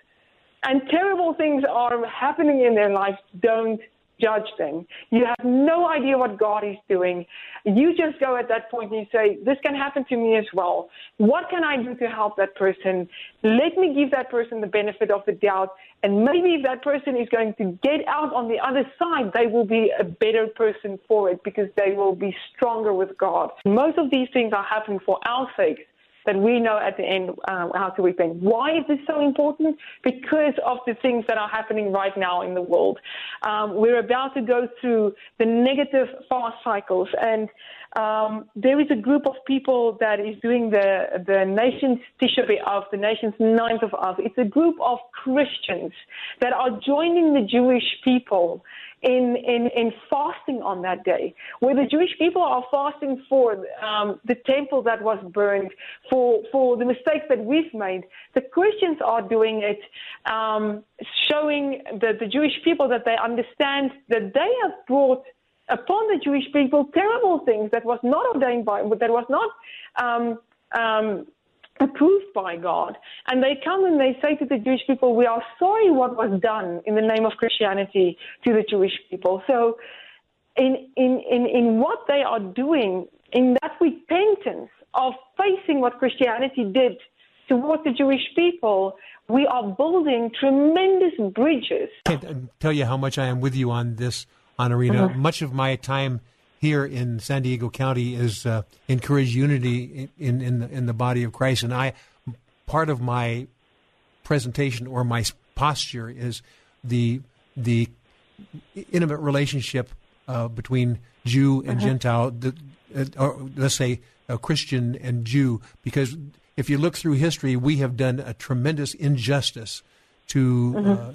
and terrible things are happening in their life, don't judge them. You have no idea what God is doing. You just go at that point and you say, This can happen to me as well. What can I do to help that person? Let me give that person the benefit of the doubt. And maybe if that person is going to get out on the other side, they will be a better person for it because they will be stronger with God. Most of these things are happening for our sakes that we know at the end uh, how to repent. Why is this so important? Because of the things that are happening right now in the world. Um, we're about to go through the negative fast cycles, and um, there is a group of people that is doing the the nation's Tisha of the nation's ninth of us. It's a group of Christians that are joining the Jewish people in, in, in fasting on that day, where the Jewish people are fasting for um, the temple that was burned, for, for the mistakes that we've made. The Christians are doing it, um, showing the, the Jewish people that they understand that they have brought upon the Jewish people terrible things that was not ordained by, that was not um, um, approved by God. And they come and they say to the Jewish people, We are sorry what was done in the name of Christianity to the Jewish people. So, in, in, in, in what they are doing, in that repentance of facing what Christianity did towards the Jewish people, we are building tremendous bridges. I can't tell you how much I am with you on this, Anarina. Mm-hmm. Much of my time here in San Diego County is uh, encourage unity in in the, in the body of Christ, and I part of my presentation or my posture is the the intimate relationship uh, between Jew and uh-huh. Gentile, the, uh, or let's say a Christian and Jew, because if you look through history, we have done a tremendous injustice to uh-huh. uh,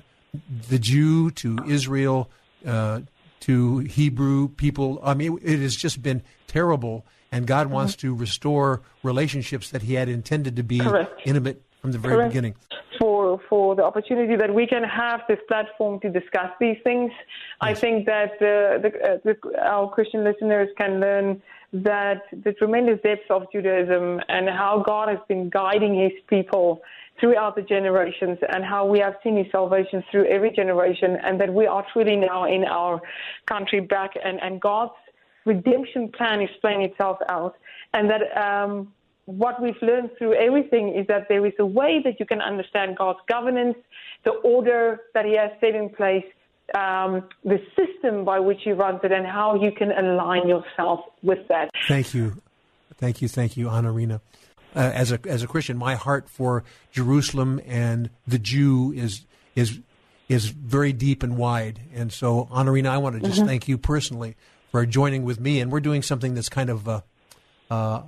the Jew, to Israel, uh, to Hebrew people. I mean, it has just been terrible, and God mm-hmm. wants to restore relationships that He had intended to be Correct. intimate from the very Correct. beginning. For for the opportunity that we can have this platform to discuss these things, yes. I think that the, the, uh, the, our Christian listeners can learn that the tremendous depth of Judaism and how God has been guiding His people throughout the generations and how we have seen his salvation through every generation and that we are truly now in our country back and, and God's redemption plan is playing itself out and that um, what we've learned through everything is that there is a way that you can understand God's governance, the order that he has set in place, um, the system by which he runs it, and how you can align yourself with that. Thank you. Thank you. Thank you, Anarina uh, as a as a Christian, my heart for Jerusalem and the Jew is is is very deep and wide. And so, Honorina, I want to just mm-hmm. thank you personally for joining with me. And we're doing something that's kind of uh, uh,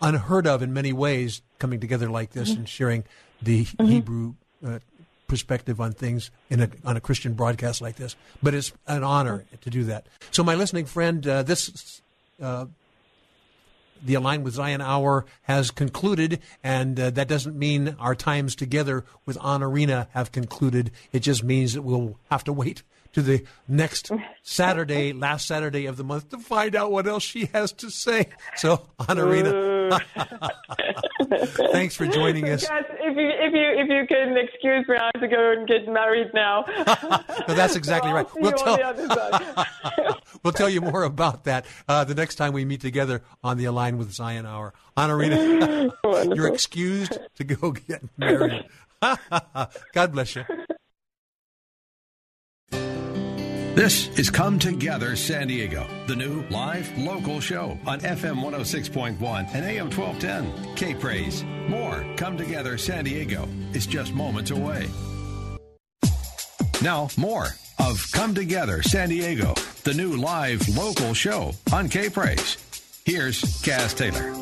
unheard of in many ways, coming together like this mm-hmm. and sharing the mm-hmm. Hebrew uh, perspective on things in a, on a Christian broadcast like this. But it's an honor to do that. So, my listening friend, uh, this uh, the Align with Zion Hour has concluded, and uh, that doesn't mean our times together with Anarina have concluded. It just means that we'll have to wait to the next Saturday, <laughs> last Saturday of the month, to find out what else she has to say. So, Anarina, <laughs> thanks for joining <laughs> us. Yes, if you if you if you can excuse me, I have to go and get married now. <laughs> no, that's exactly so right. We'll tell, <laughs> we'll tell you more about that uh, the next time we meet together on the Align with Zion Hour. Honorina, <laughs> you're excused to go get married. God bless you. This is Come Together San Diego, the new live local show on FM 106.1 and AM 1210. K Praise. More Come Together San Diego is just moments away. Now, more of Come Together San Diego, the new live local show on K Praise. Here's Cass Taylor.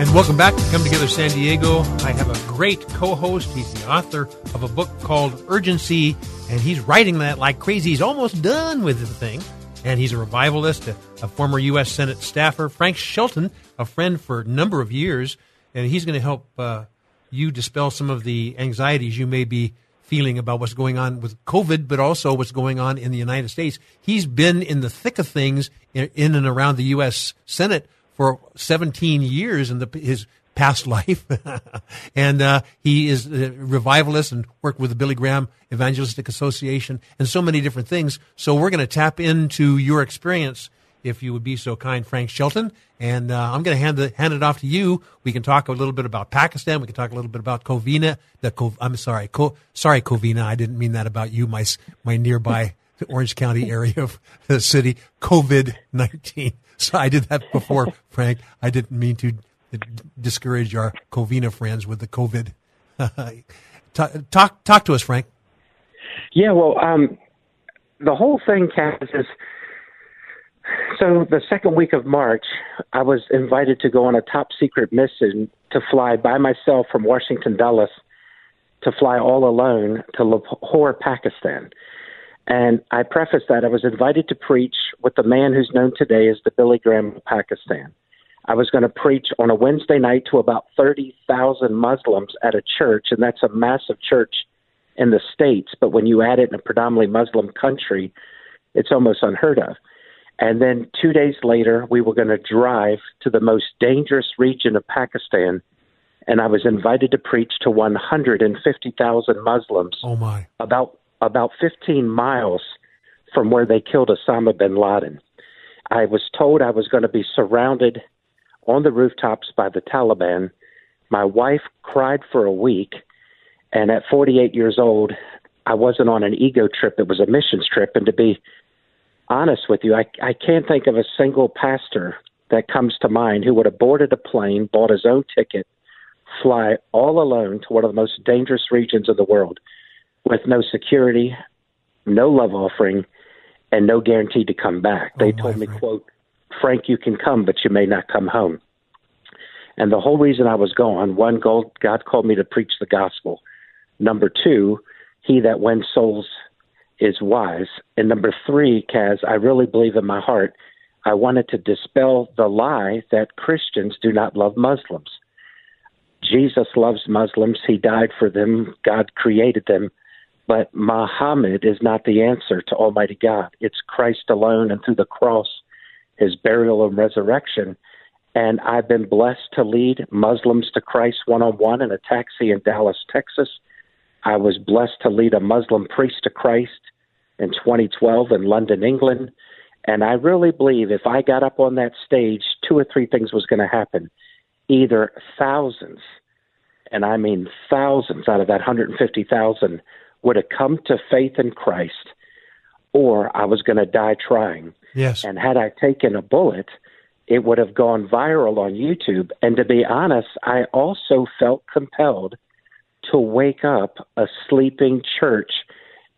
And welcome back to Come Together San Diego. I have a great co host. He's the author of a book called Urgency, and he's writing that like crazy. He's almost done with the thing. And he's a revivalist, a, a former U.S. Senate staffer. Frank Shelton, a friend for a number of years, and he's going to help uh, you dispel some of the anxieties you may be feeling about what's going on with COVID, but also what's going on in the United States. He's been in the thick of things in, in and around the U.S. Senate for 17 years in the, his past <laughs> life. and uh, he is a revivalist and worked with the Billy Graham Evangelistic Association and so many different things. So we're going to tap into your experience if you would be so kind, Frank Shelton. And uh, I'm going to hand, hand it off to you. We can talk a little bit about Pakistan. We can talk a little bit about Covina. The Co- I'm sorry, Co- sorry, Covina. I didn't mean that about you, my my nearby <laughs> Orange County area of the city. COVID nineteen. <laughs> So I did that before, Frank. I didn't mean to discourage our Covina friends with the COVID. <laughs> talk, talk, talk to us, Frank. Yeah, well, um, the whole thing, Cass, is so the second week of March, I was invited to go on a top secret mission to fly by myself from Washington Dulles to fly all alone to Lahore, Pakistan. And I preface that I was invited to preach with the man who's known today as the Billy Graham of Pakistan. I was going to preach on a Wednesday night to about 30,000 Muslims at a church, and that's a massive church in the States. But when you add it in a predominantly Muslim country, it's almost unheard of. And then two days later, we were going to drive to the most dangerous region of Pakistan. And I was invited to preach to 150,000 Muslims. Oh, my. About about 15 miles from where they killed Osama bin Laden. I was told I was going to be surrounded on the rooftops by the Taliban. My wife cried for a week, and at 48 years old, I wasn't on an ego trip, it was a missions trip. And to be honest with you, I, I can't think of a single pastor that comes to mind who would have boarded a plane, bought his own ticket, fly all alone to one of the most dangerous regions of the world with no security, no love offering, and no guarantee to come back. They oh, told me, quote, Frank, you can come, but you may not come home. And the whole reason I was gone, one, God called me to preach the gospel. Number two, he that wins souls is wise. And number three, Kaz, I really believe in my heart, I wanted to dispel the lie that Christians do not love Muslims. Jesus loves Muslims. He died for them. God created them. But Muhammad is not the answer to Almighty God. It's Christ alone and through the cross, his burial and resurrection. And I've been blessed to lead Muslims to Christ one on one in a taxi in Dallas, Texas. I was blessed to lead a Muslim priest to Christ in 2012 in London, England. And I really believe if I got up on that stage, two or three things was going to happen. Either thousands, and I mean thousands out of that 150,000 would have come to faith in Christ, or I was going to die trying. Yes. And had I taken a bullet, it would have gone viral on YouTube. And to be honest, I also felt compelled to wake up a sleeping church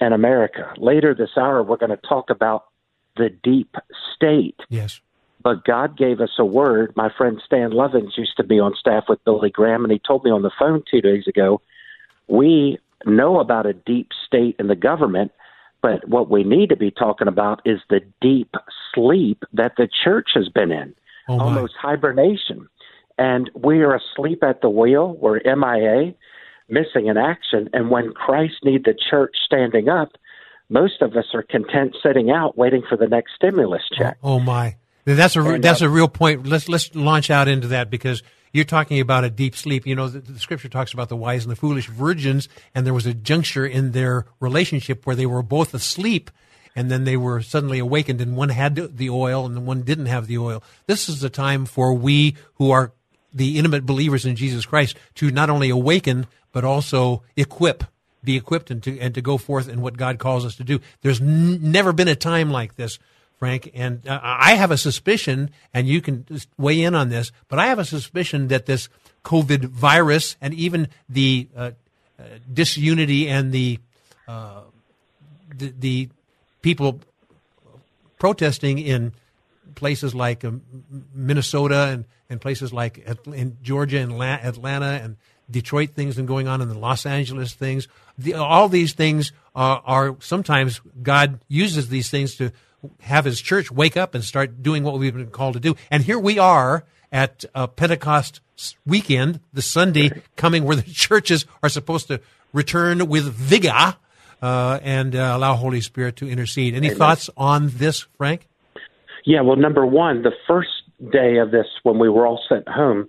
in America. Later this hour, we're going to talk about the deep state. Yes. But God gave us a word. My friend Stan Lovins used to be on staff with Billy Graham, and he told me on the phone two days ago we know about a deep state in the government, but what we need to be talking about is the deep sleep that the church has been in, oh almost hibernation. And we are asleep at the wheel. We're MIA, missing in action. And when Christ needs the church standing up, most of us are content sitting out waiting for the next stimulus check. Oh, oh my. That's a and, that's uh, a real point. Let's let's launch out into that because you're talking about a deep sleep. You know, the, the, scripture talks about the wise and the foolish virgins, and there was a juncture in their relationship where they were both asleep, and then they were suddenly awakened, and one had the oil and the one didn't have the oil. This is a time for we who are the intimate believers in Jesus Christ to not only awaken but also equip be equipped and to and to go forth in what God calls us to do. There's n- never been a time like this Frank. And uh, I have a suspicion, and you can weigh in on this, but I have a suspicion that this COVID virus and even the uh, uh, disunity and the, the, the people protesting in places like um, Minnesota and, and places like in Georgia and Atlanta and Detroit things and going on in the Los Angeles things. The, all these things are, are sometimes God uses these things to have His church wake up and start doing what we've been called to do. And here we are at uh, Pentecost weekend, the Sunday coming where the <laughs> churches are supposed to return with vigor uh, and uh, allow Holy Spirit to intercede. Any Amen. thoughts on this, Frank? Yeah, well, number one, the first day of this, when we were all sent home,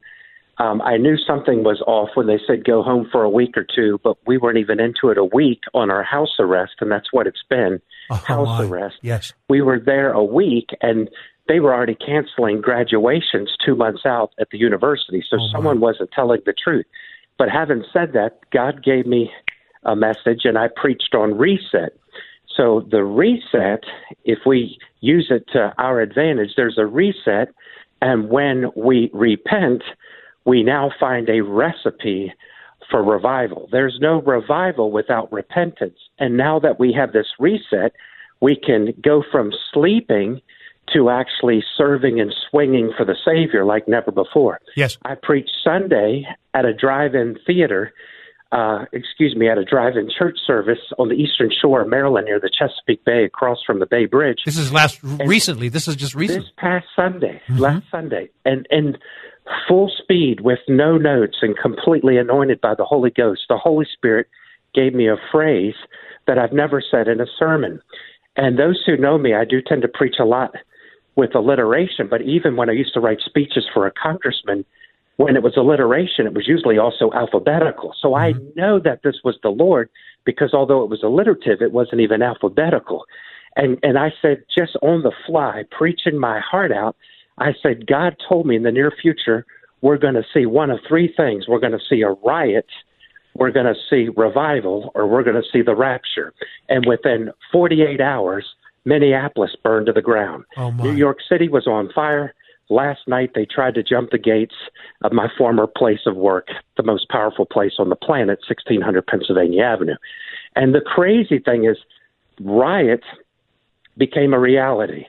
um, I knew something was off when they said go home for a week or two, but we weren't even into it a week on our house arrest, and that's what it's been oh, house my. arrest. Yes. We were there a week, and they were already canceling graduations two months out at the university, so oh, someone wasn't telling the truth. But having said that, God gave me a message, and I preached on reset. So the reset, if we use it to our advantage, there's a reset, and when we repent, we now find a recipe for revival. There's no revival without repentance. And now that we have this reset, we can go from sleeping to actually serving and swinging for the Savior like never before. Yes. I preached Sunday at a drive in theater, uh, excuse me, at a drive in church service on the eastern shore of Maryland near the Chesapeake Bay across from the Bay Bridge. This is last and recently. This is just recent. This past Sunday, mm-hmm. last Sunday. And and full speed with no notes and completely anointed by the Holy Ghost, the Holy Spirit gave me a phrase that I've never said in a sermon. And those who know me, I do tend to preach a lot with alliteration, but even when I used to write speeches for a congressman, when it was alliteration, it was usually also alphabetical. So mm-hmm. I know that this was the Lord because although it was alliterative, it wasn't even alphabetical. And and I said just on the fly, preaching my heart out, I said, God told me in the near future, we're going to see one of three things. We're going to see a riot, we're going to see revival, or we're going to see the rapture. And within 48 hours, Minneapolis burned to the ground. Oh New York City was on fire. Last night, they tried to jump the gates of my former place of work, the most powerful place on the planet, 1600 Pennsylvania Avenue. And the crazy thing is, riot became a reality.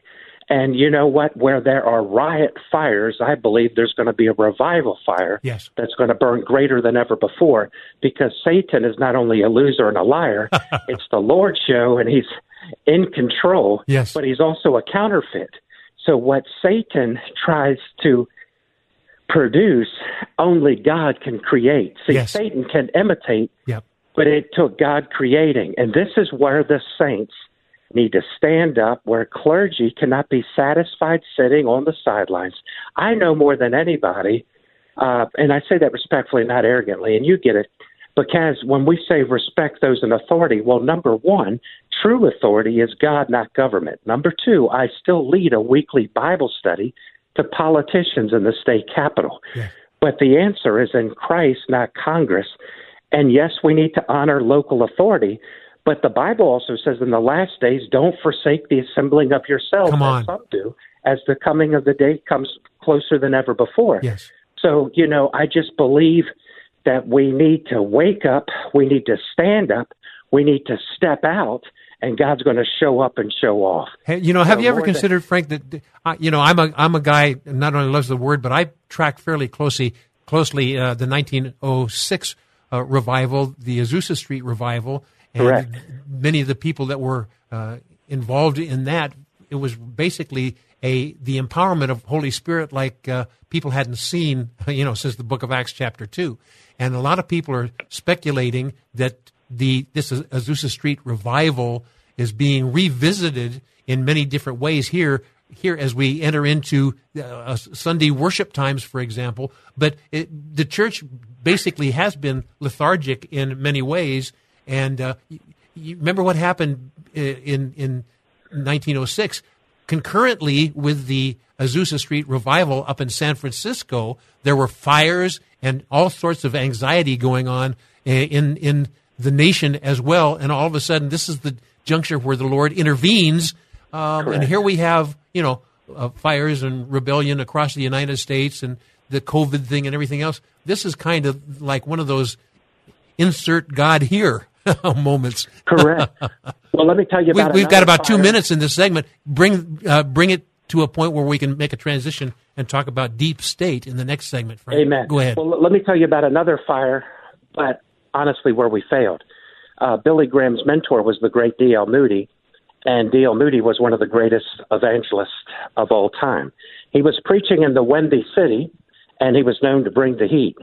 And you know what? Where there are riot fires, I believe there's going to be a revival fire yes. that's going to burn greater than ever before because Satan is not only a loser and a liar, <laughs> it's the Lord show and he's in control, yes. but he's also a counterfeit. So what Satan tries to produce, only God can create. See, yes. Satan can imitate, yep. but it took God creating. And this is where the saints – need to stand up where clergy cannot be satisfied sitting on the sidelines. I know more than anybody, uh, and I say that respectfully, not arrogantly, and you get it. Because when we say respect those in authority, well, number one, true authority is God, not government. Number two, I still lead a weekly Bible study to politicians in the state capitol. Yeah. But the answer is in Christ, not Congress. And yes, we need to honor local authority, but the Bible also says in the last days, don't forsake the assembling of yourselves, Come on. as some do, as the coming of the day comes closer than ever before. Yes. So, you know, I just believe that we need to wake up, we need to stand up, we need to step out, and God's going to show up and show off. Hey, you know, have so you ever considered, than- Frank, that uh, you know I'm a I'm a guy not only loves the word, but I track fairly closely closely uh, the 1906 uh, revival, the Azusa Street revival, and Correct. Many of the people that were uh, involved in that, it was basically a the empowerment of Holy Spirit like uh, people hadn't seen, you know, since the Book of Acts chapter two, and a lot of people are speculating that the this Azusa Street revival is being revisited in many different ways here here as we enter into uh, Sunday worship times, for example. But it, the church basically has been lethargic in many ways, and uh, you, you remember what happened in in 1906? Concurrently with the Azusa Street revival up in San Francisco, there were fires and all sorts of anxiety going on in in the nation as well. And all of a sudden, this is the juncture where the Lord intervenes. Um, and here we have, you know, uh, fires and rebellion across the United States and the COVID thing and everything else. This is kind of like one of those insert God here <laughs> moments. Correct. <laughs> Well, let me tell you about. We, have got about fire. two minutes in this segment. Bring uh, bring it to a point where we can make a transition and talk about deep state in the next segment. Frank. Amen. Go ahead. Well, let me tell you about another fire, but honestly, where we failed. Uh, Billy Graham's mentor was the great D.L. Moody, and D.L. Moody was one of the greatest evangelists of all time. He was preaching in the Windy City, and he was known to bring the heat.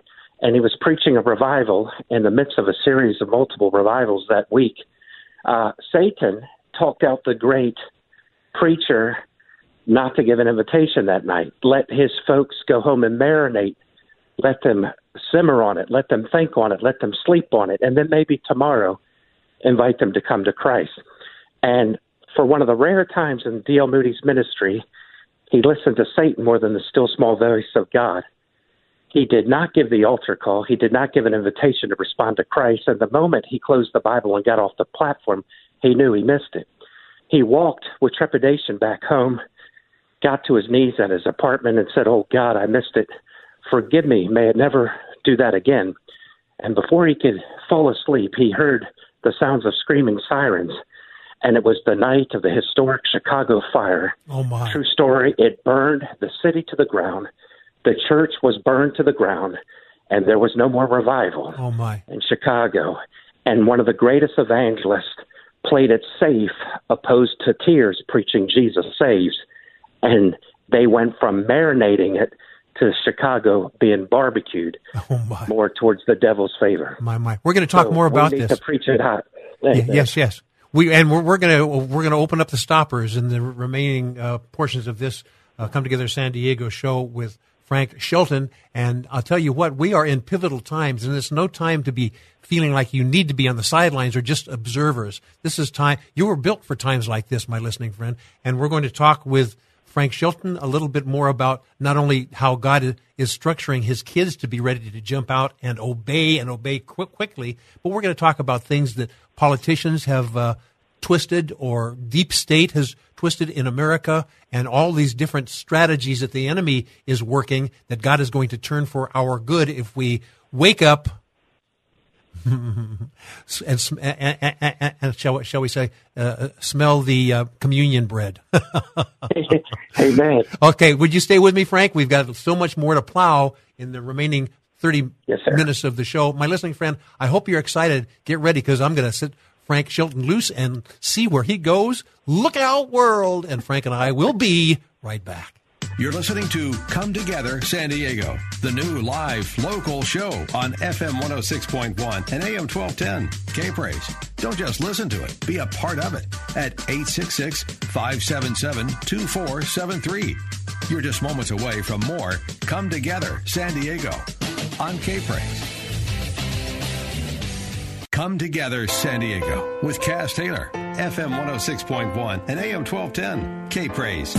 And he was preaching a revival in the midst of a series of multiple revivals that week. Uh, Satan talked out the great preacher not to give an invitation that night. Let his folks go home and marinate. Let them simmer on it. Let them think on it. Let them sleep on it. And then maybe tomorrow invite them to come to Christ. And for one of the rare times in D.L. Moody's ministry, he listened to Satan more than the still small voice of God. He did not give the altar call. He did not give an invitation to respond to Christ. And the moment he closed the Bible and got off the platform, he knew he missed it. He walked with trepidation back home got to his knees at his apartment and said, Oh God, I missed it. Forgive me. May I never do that again. And before he could fall asleep, he heard the sounds of screaming sirens. And it was the night of the historic Chicago fire. Oh, my. True story. It burned the city to the ground. The church was burned to the ground. And there was no more revival oh, my. in Chicago. And one of the greatest evangelists played it safe, opposed to tears, preaching Jesus saves and they went from marinating it to Chicago being barbecued <laughs> oh more towards the devil's favor. My my, we're going to talk so more about we need this. To preach it hot. yes, yes. We and we're, we're going to we're going to open up the stoppers in the remaining uh, portions of this uh, Come Together San Diego show with Frank Shelton. And I'll tell you what, we are in pivotal times, and it's no time to be feeling like you need to be on the sidelines or just observers. This is time. You were built for times like this, my listening friend. And we're going to talk with Frank Shelton a little bit more about not only how God is structuring his kids to be ready to jump out and obey and obey quick, quickly, but we're going to talk about things that politicians have uh, twisted or deep state has twisted in America and all these different strategies that the enemy is working that God is going to turn for our good if we wake up <laughs> and, and, and, and, shall, shall we say, uh, uh, smell the uh, communion bread. <laughs> Amen. Okay, would you stay with me, Frank? We've got so much more to plow in the remaining 30 yes, minutes of the show. My listening friend, I hope you're excited. Get ready because I'm going to sit Frank Shelton loose and see where he goes. Look out, world. And Frank and I will be right back. You're listening to Come Together San Diego, the new live local show on FM 106.1 and AM 1210. K Praise. Don't just listen to it, be a part of it at 866 577 2473. You're just moments away from more Come Together San Diego on K Praise. Come Together San Diego with Cass Taylor, FM 106.1 and AM 1210. K Praise.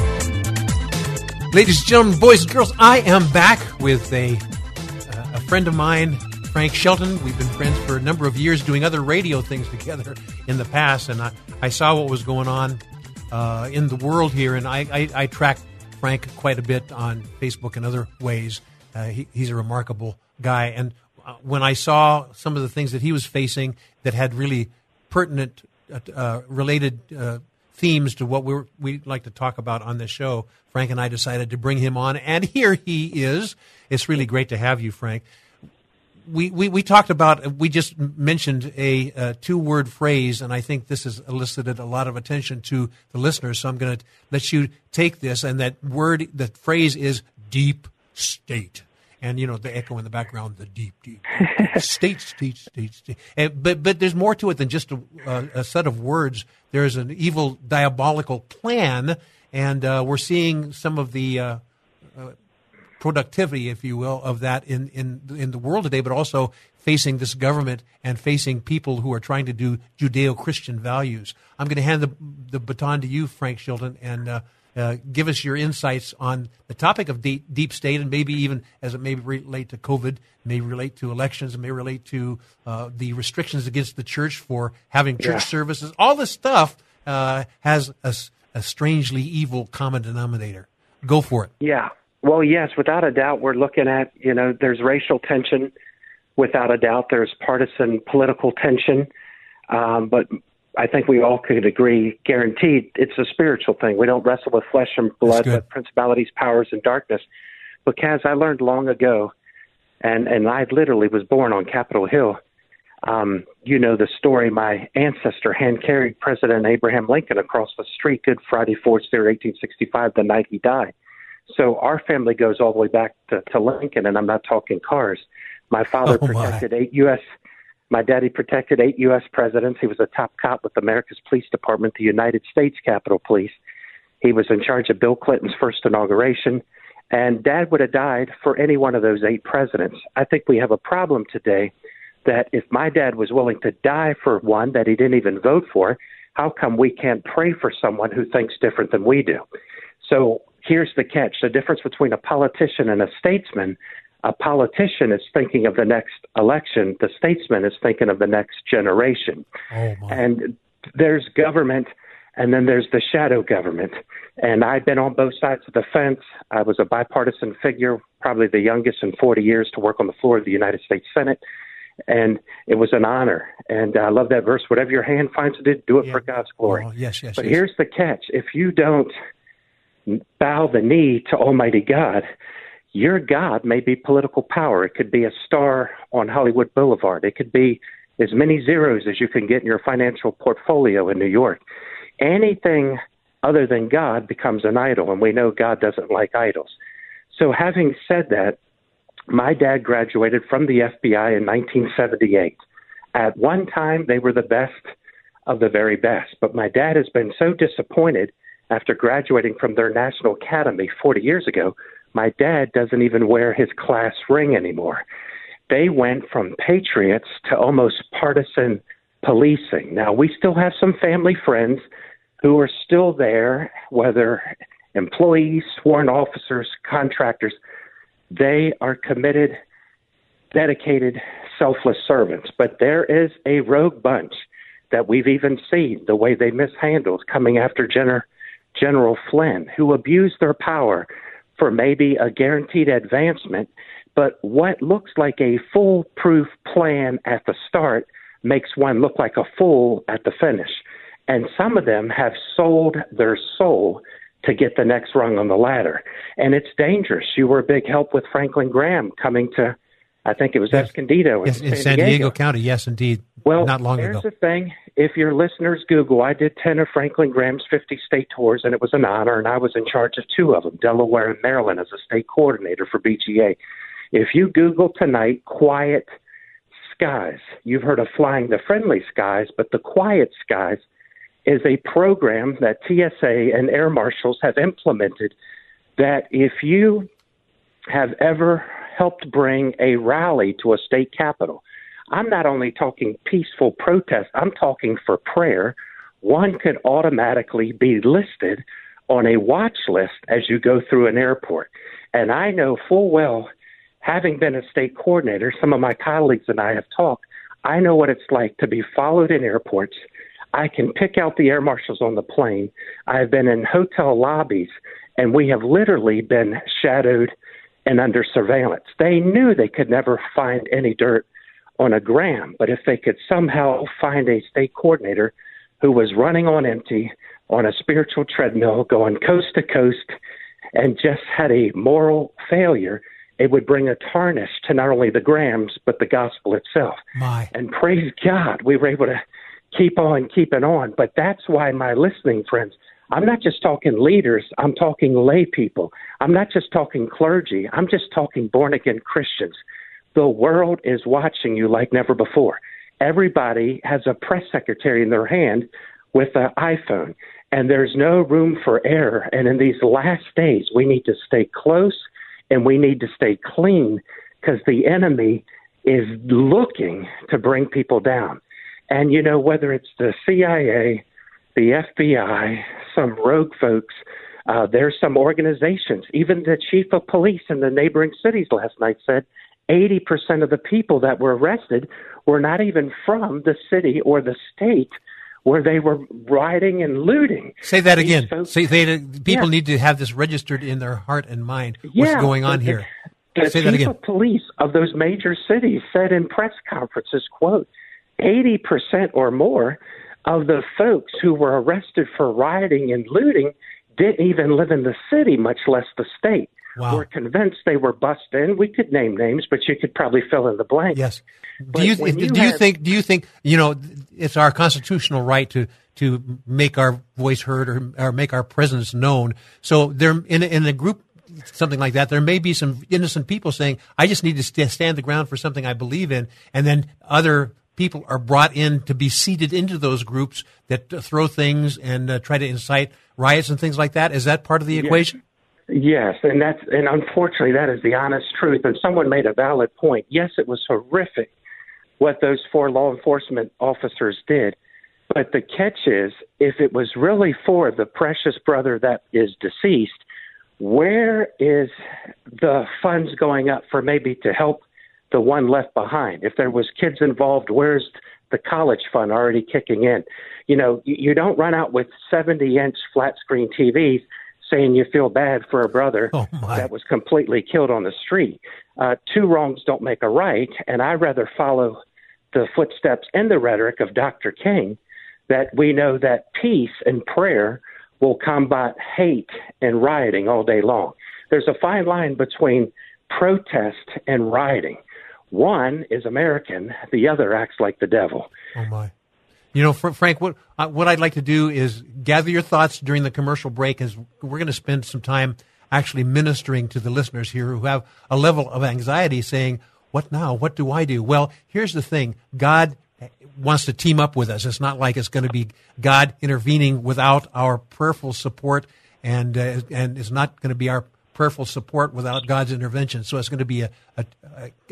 Ladies and gentlemen, boys and girls, I am back with a, uh, a friend of mine, Frank Shelton. We've been friends for a number of years doing other radio things together in the past, and I, I saw what was going on uh, in the world here, and I, I, I track Frank quite a bit on Facebook and other ways. Uh, he, he's a remarkable guy, and when I saw some of the things that he was facing that had really pertinent, uh, uh, related themes to what we we like to talk about on this show. Frank and I decided to bring him on, and here he is. It's really great to have you, Frank. We, we, we talked about, we just mentioned a, a two word phrase, and I think this has elicited a lot of attention to the listeners. So I'm going to let you take this, and that word, the phrase is deep state and you know the echo in the background, the deep, deep state, state, state, state. And, but but there's more to it than just a, a, set of words. There's an evil, diabolical plan, and uh, we're seeing some of the uh, uh, productivity, if you will, of that in in in the world today. But also facing this government and facing people who are trying to do Judeo-Christian values. I'm going to hand the the baton to you, Frank Shelton, and uh, give us your insights on the topic of deep, deep state and maybe even as it may relate to COVID, may relate to elections, may relate to uh, the restrictions against the church for having church yeah. services. All this stuff uh, has a, a strangely evil common denominator. Go for it. Yeah. Well, yes, without a doubt, we're looking at, you know, there's racial tension. Without a doubt, there's partisan political tension. Um, but I think we all could agree, guaranteed, it's a spiritual thing. We don't wrestle with flesh and blood, but principalities, powers, and darkness. But Kaz, I learned long ago, and and I literally was born on Capitol Hill. Um, you know the story. My ancestor hand carried President Abraham Lincoln across the street Good Friday, 4th, 1865, the night he died. So our family goes all the way back to, to Lincoln, and I'm not talking cars. My father oh, protected my. eight U.S. My daddy protected eight U.S. presidents. He was a top cop with America's police department, the United States Capitol Police. He was in charge of Bill Clinton's first inauguration, and dad would have died for any one of those eight presidents. I think we have a problem today that if my dad was willing to die for one that he didn't even vote for, how come we can't pray for someone who thinks different than we do? So here's the catch the difference between a politician and a statesman a politician is thinking of the next election the statesman is thinking of the next generation oh and there's government and then there's the shadow government and i've been on both sides of the fence i was a bipartisan figure probably the youngest in 40 years to work on the floor of the united states senate and it was an honor. And I love that verse. Whatever your hand finds to do, do it yeah. for God's glory. Oh, yes, yes. But yes. here's the catch: if you don't bow the knee to Almighty God, your God may be political power. It could be a star on Hollywood Boulevard. It could be as many zeros as you can get in your financial portfolio in New York. Anything other than God becomes an idol, and we know God doesn't like idols. So, having said that, my dad graduated from the FBI in 1978. At one time, they were the best of the very best, but my dad has been so disappointed after graduating from their National Academy 40 years ago, my dad doesn't even wear his class ring anymore. They went from patriots to almost partisan policing. Now, we still have some family friends who are still there, whether employees, sworn officers, contractors. They are committed, dedicated, selfless servants. But there is a rogue bunch that we've even seen the way they mishandled coming after Jenner General Flynn, who abused their power for maybe a guaranteed advancement, but what looks like a foolproof plan at the start makes one look like a fool at the finish. And some of them have sold their soul to get the next rung on the ladder. And it's dangerous. You were a big help with Franklin Graham coming to I think it was yes. Escondido yes, in, in San, Diego. Diego. County. Yes, indeed. Well, not long there's ago. the thing. If your listeners Google, I did ten of Franklin Graham's 50 state tours, and it was an honor. And I was in charge of two of them, Delaware and Maryland, as a state coordinator for BGA. If you Google tonight, quiet skies, you've heard of flying the friendly skies, but the quiet skies is a program that TSA and air marshals have implemented. That if you have ever helped bring a rally to a state capitol. I'm not only talking peaceful protest, I'm talking for prayer. One could automatically be listed on a watch list as you go through an airport. And I know full well, having been a state coordinator, some of my colleagues and I have talked, I know what it's like to be followed in airports. I can pick out the air marshals on the plane. I've been in hotel lobbies, and we have literally been shadowed and under surveillance. They knew they could never find any dirt on a Graham, but if they could somehow find a state coordinator who was running on empty on a spiritual treadmill, going coast to coast, and just had a moral failure, it would bring a tarnish to not only the Grahams, but the gospel itself. My. And praise God, we were able to keep on keeping on. But that's why my listening friends, I'm not just talking leaders, I'm talking lay people. I'm not just talking clergy, I'm just talking born again Christians. The world is watching you like never before. Everybody has a press secretary in their hand with an iPhone, and there's no room for error. And in these last days, we need to stay close and we need to stay clean because the enemy is looking to bring people down. And, you know, whether it's the CIA, the FBI, some rogue folks. Uh, there's some organizations. Even the chief of police in the neighboring cities last night said 80% of the people that were arrested were not even from the city or the state where they were rioting and looting. Say that again. Folks, Say they, people yeah. need to have this registered in their heart and mind. What's yeah, going on the, here? The Say chief of police of those major cities said in press conferences, "quote 80% or more of the folks who were arrested for rioting and looting didn't even live in the city, much less the state. Wow. We're convinced they were bussed in. We could name names, but you could probably fill in the blank. Yes. But do you, when do you you think do you think you know it's our constitutional right to to make our voice heard or, or make our presence known? So there in a- in a group something like that, there may be some innocent people saying, "I just need to st- stand the ground for something I believe in," and then other people are brought in to be seated into those groups that uh, throw things and uh, try to incite riots and things like that. Is that part of the equation? Yes, and that's and unfortunately that is the honest truth. And someone made a valid point. Yes, it was horrific what those four law enforcement officers did. But the catch is, if it was really for the precious brother that is deceased, where is the funds going up for maybe to help the one left behind? If there was kids involved, where's the college fund already kicking in? You know, you, you don't run out with 70 inch flat screen TVs saying you feel bad for a brother <laughs> Oh, that was completely killed on the street. Uh, two wrongs don't make a right, and I rather follow the footsteps and the rhetoric of Dr. King that we know that peace and prayer will combat hate and rioting all day long. There's a fine line between protest and rioting. One is American, the other acts like the devil. Oh my! You know, Fr- Frank, what uh, what I'd like to do is gather your thoughts during the commercial break, as we're going to spend some time actually ministering to the listeners here who have a level of anxiety, saying, "What now? What do I do?" Well, here's the thing: God wants to team up with us. It's not like it's going to be God intervening without our prayerful support, and uh, and it's not going to be our prayerful support without God's intervention. So it's going to be a, a,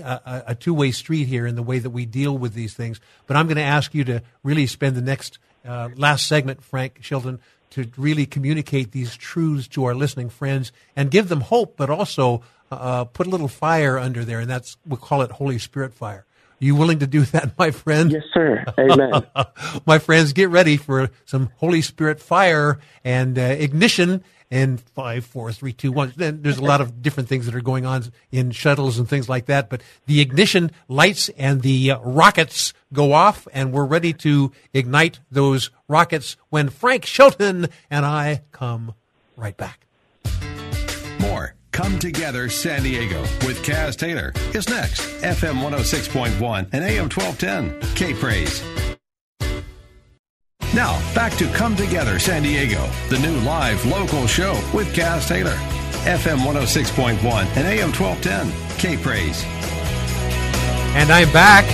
a, a, two way street here in the way that we deal with these things. But I'm going to ask you to really spend the next uh, last segment, Frank Shelton, to really communicate these truths to our listening friends and give them hope, but also uh, put a little fire under there, and that's we'll call it Holy Spirit fire. Are you willing to do <laughs> that, my friend? Yes, sir. Amen. <laughs> my friends, get ready for some Holy Spirit fire and uh, ignition. And five, four, three, two, one. Then there's a lot of different things that are going on in shuttles and things like that. But the ignition lights and the uh, rockets go off, and we're ready to ignite those rockets when Frank Shelton and I come right back. More Come Together San Diego with Kaz Taylor is next. FM 106.1 and AM 1210. K Praise. Now, back to Come Together San Diego, the new live local show with Kaz Taylor. FM 106.1 and AM 1210. K Praise. And I'm back.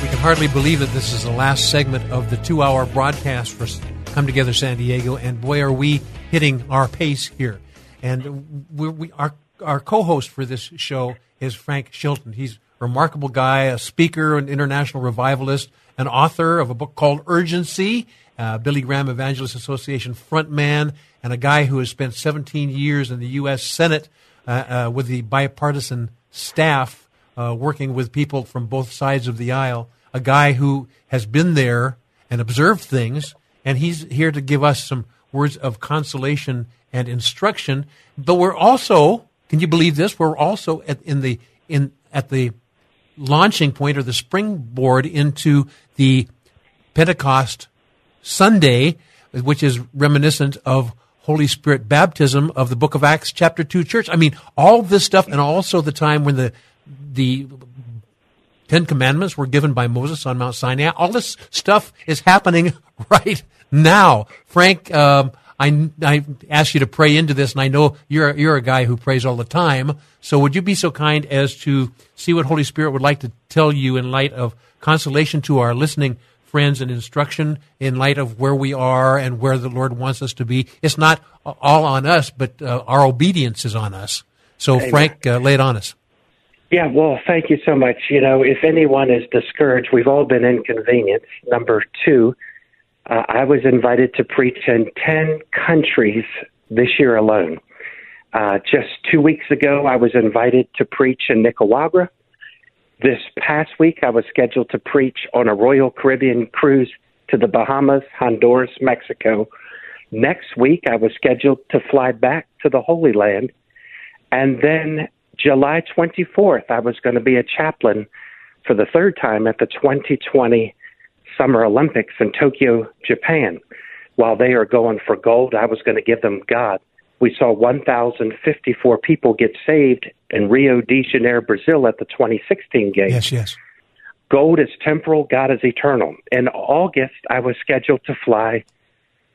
We can hardly believe that this is the last segment of the two hour broadcast for Come Together San Diego, and boy, are we hitting our pace here. And we, our, our co host for this show is Frank Shelton. He's a remarkable guy, a speaker, an international revivalist, an author of a book called Urgency, uh, Billy Graham Evangelist Association frontman, and a guy who has spent 17 years in the U.S. Senate uh, uh, with the bipartisan staff uh, working with people from both sides of the aisle, a guy who has been there and observed things, and he's here to give us some words of consolation and instruction. But we're also, can you believe this? We're also at, in the in at the launching point or the springboard into the Pentecost Sunday, which is reminiscent of Holy Spirit baptism of the book of Acts chapter 2 church. I mean, all this stuff and also the time when the the Ten Commandments were given by Moses on Mount Sinai. All this stuff is happening <laughs> right now. Frank, um, I, I asked you to pray into this, and I know you're, you're a guy who prays all the time. So would you be so kind as to see what Holy Spirit would like to tell you in light of consolation to our listening friends and instruction in light of where we are and where the Lord wants us to be? It's not all on us, but uh, our obedience is on us. So, Frank, uh, lay it on us. Yeah, well, thank you so much. You know, if anyone is discouraged, we've all been inconvenienced. Number two, uh, I was invited to preach in 10 countries this year alone. Uh, just two weeks ago, I was invited to preach in Nicaragua. This past week, I was scheduled to preach on a Royal Caribbean cruise to the Bahamas, Honduras, Mexico. Next week, I was scheduled to fly back to the Holy Land. And then July 24th, I was going to be a chaplain for the third time at the 2020 Summer Olympics in Tokyo, Japan. While they are going for gold, I was going to give them God. We saw 1,054 people get saved in Rio de Janeiro, Brazil at the 2016 games. Yes, yes. Gold is temporal, God is eternal. In August, I was scheduled to fly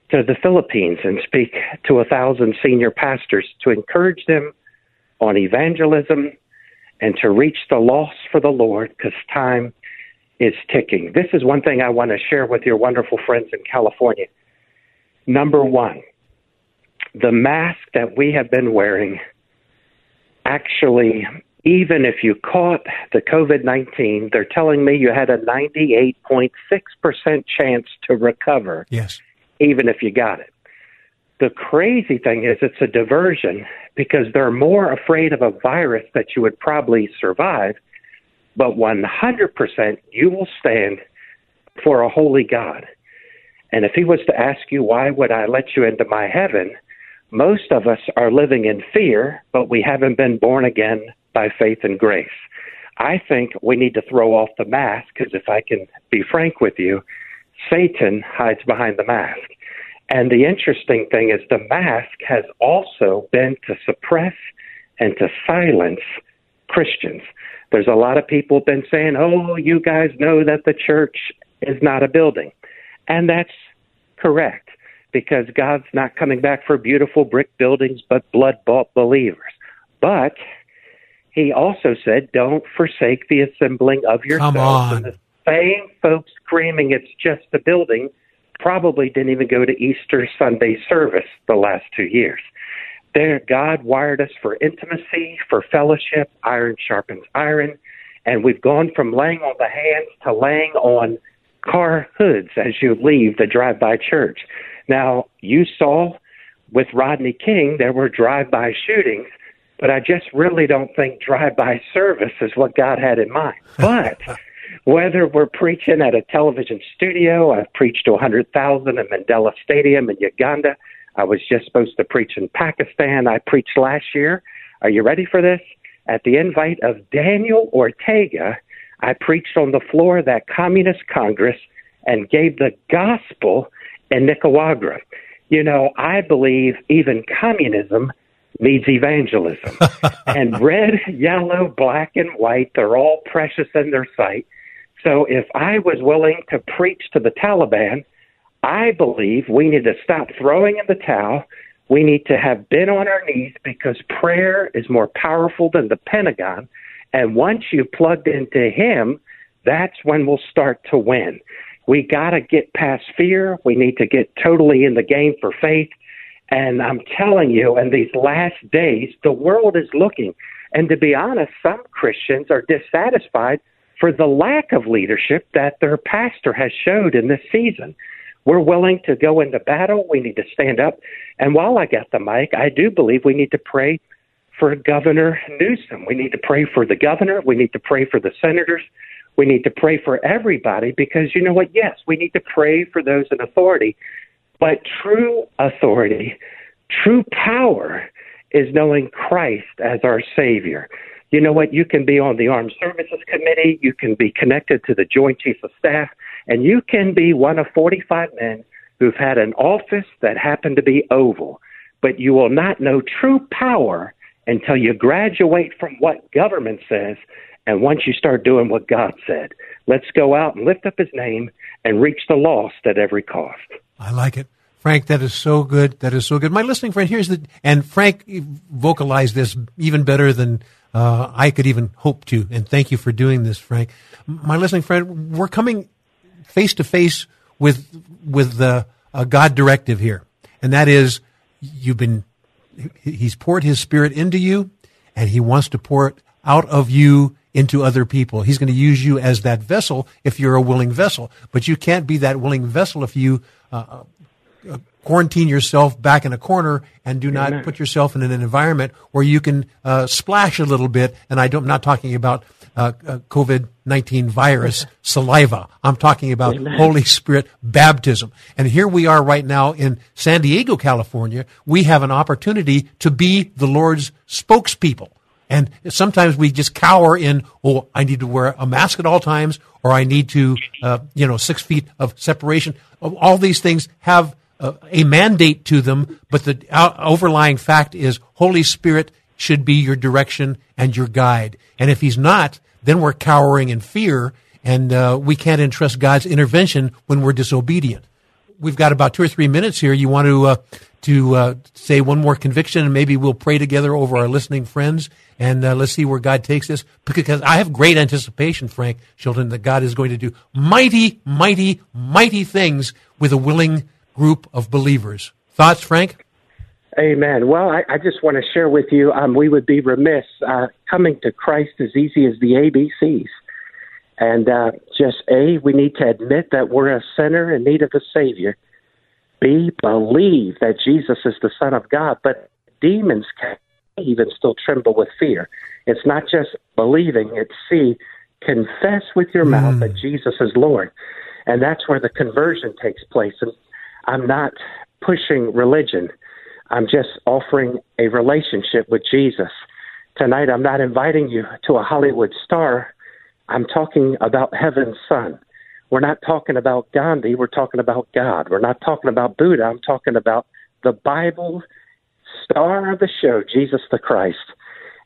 to the Philippines and speak to a thousand senior pastors to encourage them on evangelism and to reach the lost for the Lord because time is ticking. This is one thing I want to share with your wonderful friends in California. Number one, the mask that we have been wearing actually, even if you caught the COVID 19, they're telling me you had a 98.6% chance to recover. Yes. Even if you got it. The crazy thing is, it's a diversion because they're more afraid of a virus that you would probably survive, but 100% you will stand for a holy God. And if he was to ask you, why would I let you into my heaven? Most of us are living in fear, but we haven't been born again by faith and grace. I think we need to throw off the mask because if I can be frank with you, Satan hides behind the mask. And the interesting thing is the mask has also been to suppress and to silence Christians. There's a lot of people been saying, "Oh, you guys know that the church is not a building." And that's correct because God's not coming back for beautiful brick buildings but blood-bought believers. But he also said, "Don't forsake the assembling of yourselves." Come on. And the same folks screaming it's just a building probably didn't even go to Easter Sunday service the last two years. There, God wired us for intimacy, for fellowship. Iron sharpens iron, and we've gone from laying on the hands to laying on car hoods as you leave the drive-by church. Now, you saw with Rodney King there were drive-by shootings, but I just really don't think drive-by service is what God had in mind. <laughs> But whether we're preaching at a television studio, I've preached to 100,000 in Mandela Stadium in Uganda. I was just supposed to preach in Pakistan. I preached last year. Are you ready for this? At the invite of Daniel Ortega, I preached on the floor of that Communist Congress and gave the gospel in Nicaragua. You know, I believe even communism needs evangelism. <laughs> and red, yellow, black, and white, they're all precious in their sight. So if I was willing to preach to the Taliban, I believe we need to stop throwing in the towel. We need to have been on our knees because prayer is more powerful than the Pentagon. And once you've plugged into Him, that's when we'll start to win. We got to get past fear. We need to get totally in the game for faith. And I'm telling you, in these last days, the world is looking. And to be honest, some Christians are dissatisfied for the lack of leadership that their pastor has showed in this season. We're willing to go into battle. We need to stand up. And while I got the mic, I do believe we need to pray for Governor Newsom. We need to pray for the governor. We need to pray for the senators. We need to pray for everybody because you know what? Yes, we need to pray for those in authority. But true authority, true power is knowing Christ as our Savior you know what? You can be on the Armed Services Committee, you can be connected to the Joint Chiefs of Staff, and you can be one of 45 men who've had an office that happened to be oval. But you will not know true power until you graduate from what government says and once you start doing what God said. Let's go out and lift up his name and reach the lost at every cost. I like it. Frank, that is so good. That is so good. My listening friend, here's the, and Frank vocalized this even better than uh, I could even hope to. And thank you for doing this, Frank. My listening friend, we're coming face to face with with the a God directive here, and that is you've been He's poured His Spirit into you, and He wants to pour it out of you into other people. He's going to use you as that vessel if you're a willing vessel, but you can't be that willing vessel if you uh, uh, quarantine yourself back in a corner and do not Amen. put yourself in an environment where you can uh, splash a little bit. And I am not talking about uh, uh COVID 19 virus saliva. I'm talking about Amen. Holy Spirit baptism. And here we are right now in San Diego, California. We have an opportunity to be the Lord's spokespeople. And sometimes we just cower in, oh, I need to wear a mask at all times, or I need to, uh, you know, six feet of separation. All these things have a, a mandate to them, but the overlying fact is Holy Spirit should be your direction and your guide. And if He's not, then we're cowering in fear, and uh, we can't entrust God's intervention when we're disobedient. We've got about two or three minutes here. You want to uh, to uh, say one more conviction, and maybe we'll pray together over our listening friends, and uh, let's see where God takes us. Because I have great anticipation, Frank Shelton, that God is going to do mighty, mighty, mighty things with a willing group of believers. Thoughts, Frank? Amen. Well, I, I just want to share with you, um, we would be remiss. Uh, coming to Christ as easy as the ABCs. And uh, just A, we need to admit that we're a sinner in need of a Savior. B, believe that Jesus is the Son of God. But demons can even still tremble with fear. It's not just believing, it's C, confess with your mm. mouth that Jesus is Lord. And that's where the conversion takes place. And I'm not pushing religion. I'm just offering a relationship with Jesus. Tonight, I'm not inviting you to a Hollywood star. I'm talking about heaven's son. We're not talking about Gandhi. We're talking about God. We're not talking about Buddha. I'm talking about the Bible star of the show, Jesus the Christ.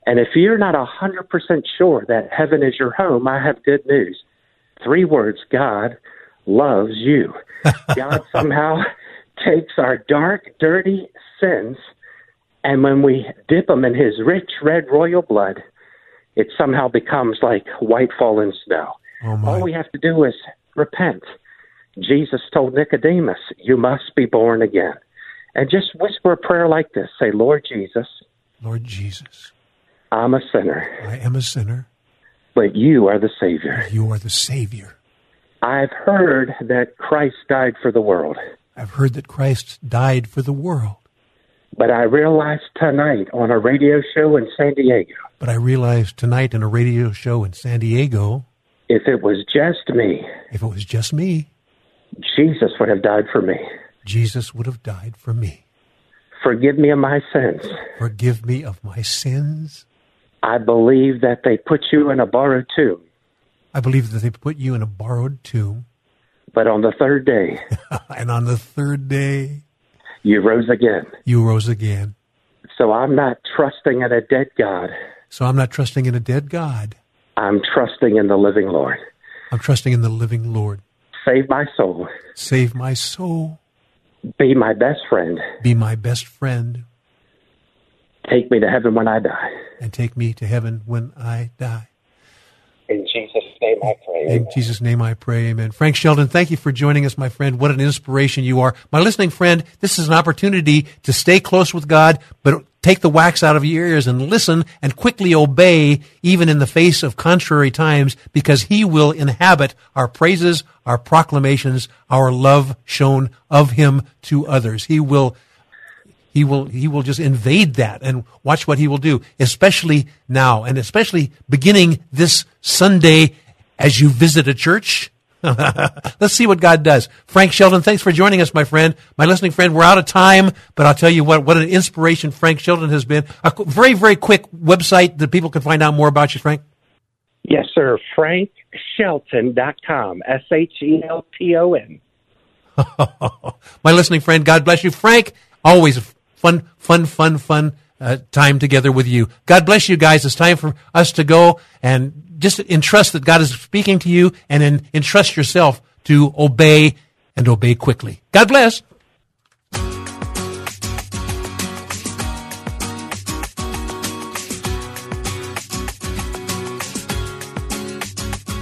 And if you're not a 100% sure that heaven is your home, I have good news. Three words God loves you. <laughs> God somehow takes our dark, dirty sins, and when we dip them in his rich red royal blood, it somehow becomes like white fallen snow. Oh All we have to do is repent. Jesus told Nicodemus, You must be born again. And just whisper a prayer like this say, Lord Jesus. Lord Jesus. I'm a sinner. I am a sinner. But you are the Savior. You are the Savior. I've heard that Christ died for the world. I've heard that Christ died for the world. But I realized tonight on a radio show in San Diego. But I realized tonight in a radio show in San Diego. If it was just me. If it was just me. Jesus would have died for me. Jesus would have died for me. Forgive me of my sins. Forgive me of my sins. I believe that they put you in a borrowed tomb. I believe that they put you in a borrowed tomb. But on the third day. <laughs> and on the third day. You rose again. You rose again. So I'm not trusting in a dead God. So I'm not trusting in a dead God. I'm trusting in the living Lord. I'm trusting in the living Lord. Save my soul. Save my soul. Be my best friend. Be my best friend. Take me to heaven when I die. And take me to heaven when I die. In Jesus' name I pray. In Jesus' name I pray. Amen. Frank Shelton, thank you for joining us, my friend. What an inspiration you are. My listening friend, this is an opportunity to stay close with God, but take the wax out of your ears and listen and quickly obey even in the face of contrary times because he will inhabit our praises, our proclamations, our love shown of him to others. He will he will, he will just invade that and watch what he will do, especially now and especially beginning this Sunday as you visit a church. <laughs> Let's see what God does. Frank Shelton, thanks for joining us, my friend. My listening friend, we're out of time, but I'll tell you what, what an inspiration Frank Shelton has been. A very, very quick website that people can find out more about you, Frank. Yes, sir. FrankShelton.com. S H E L T O N. <laughs> My listening friend, God bless you. Frank, always fun, fun, fun, fun uh, time together with you. God bless you guys. It's time for us to go and just entrust that God is speaking to you and then entrust yourself to obey and obey quickly. God bless.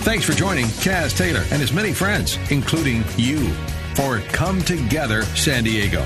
Thanks for joining Kaz Taylor and his many friends, including you, for Come Together San Diego.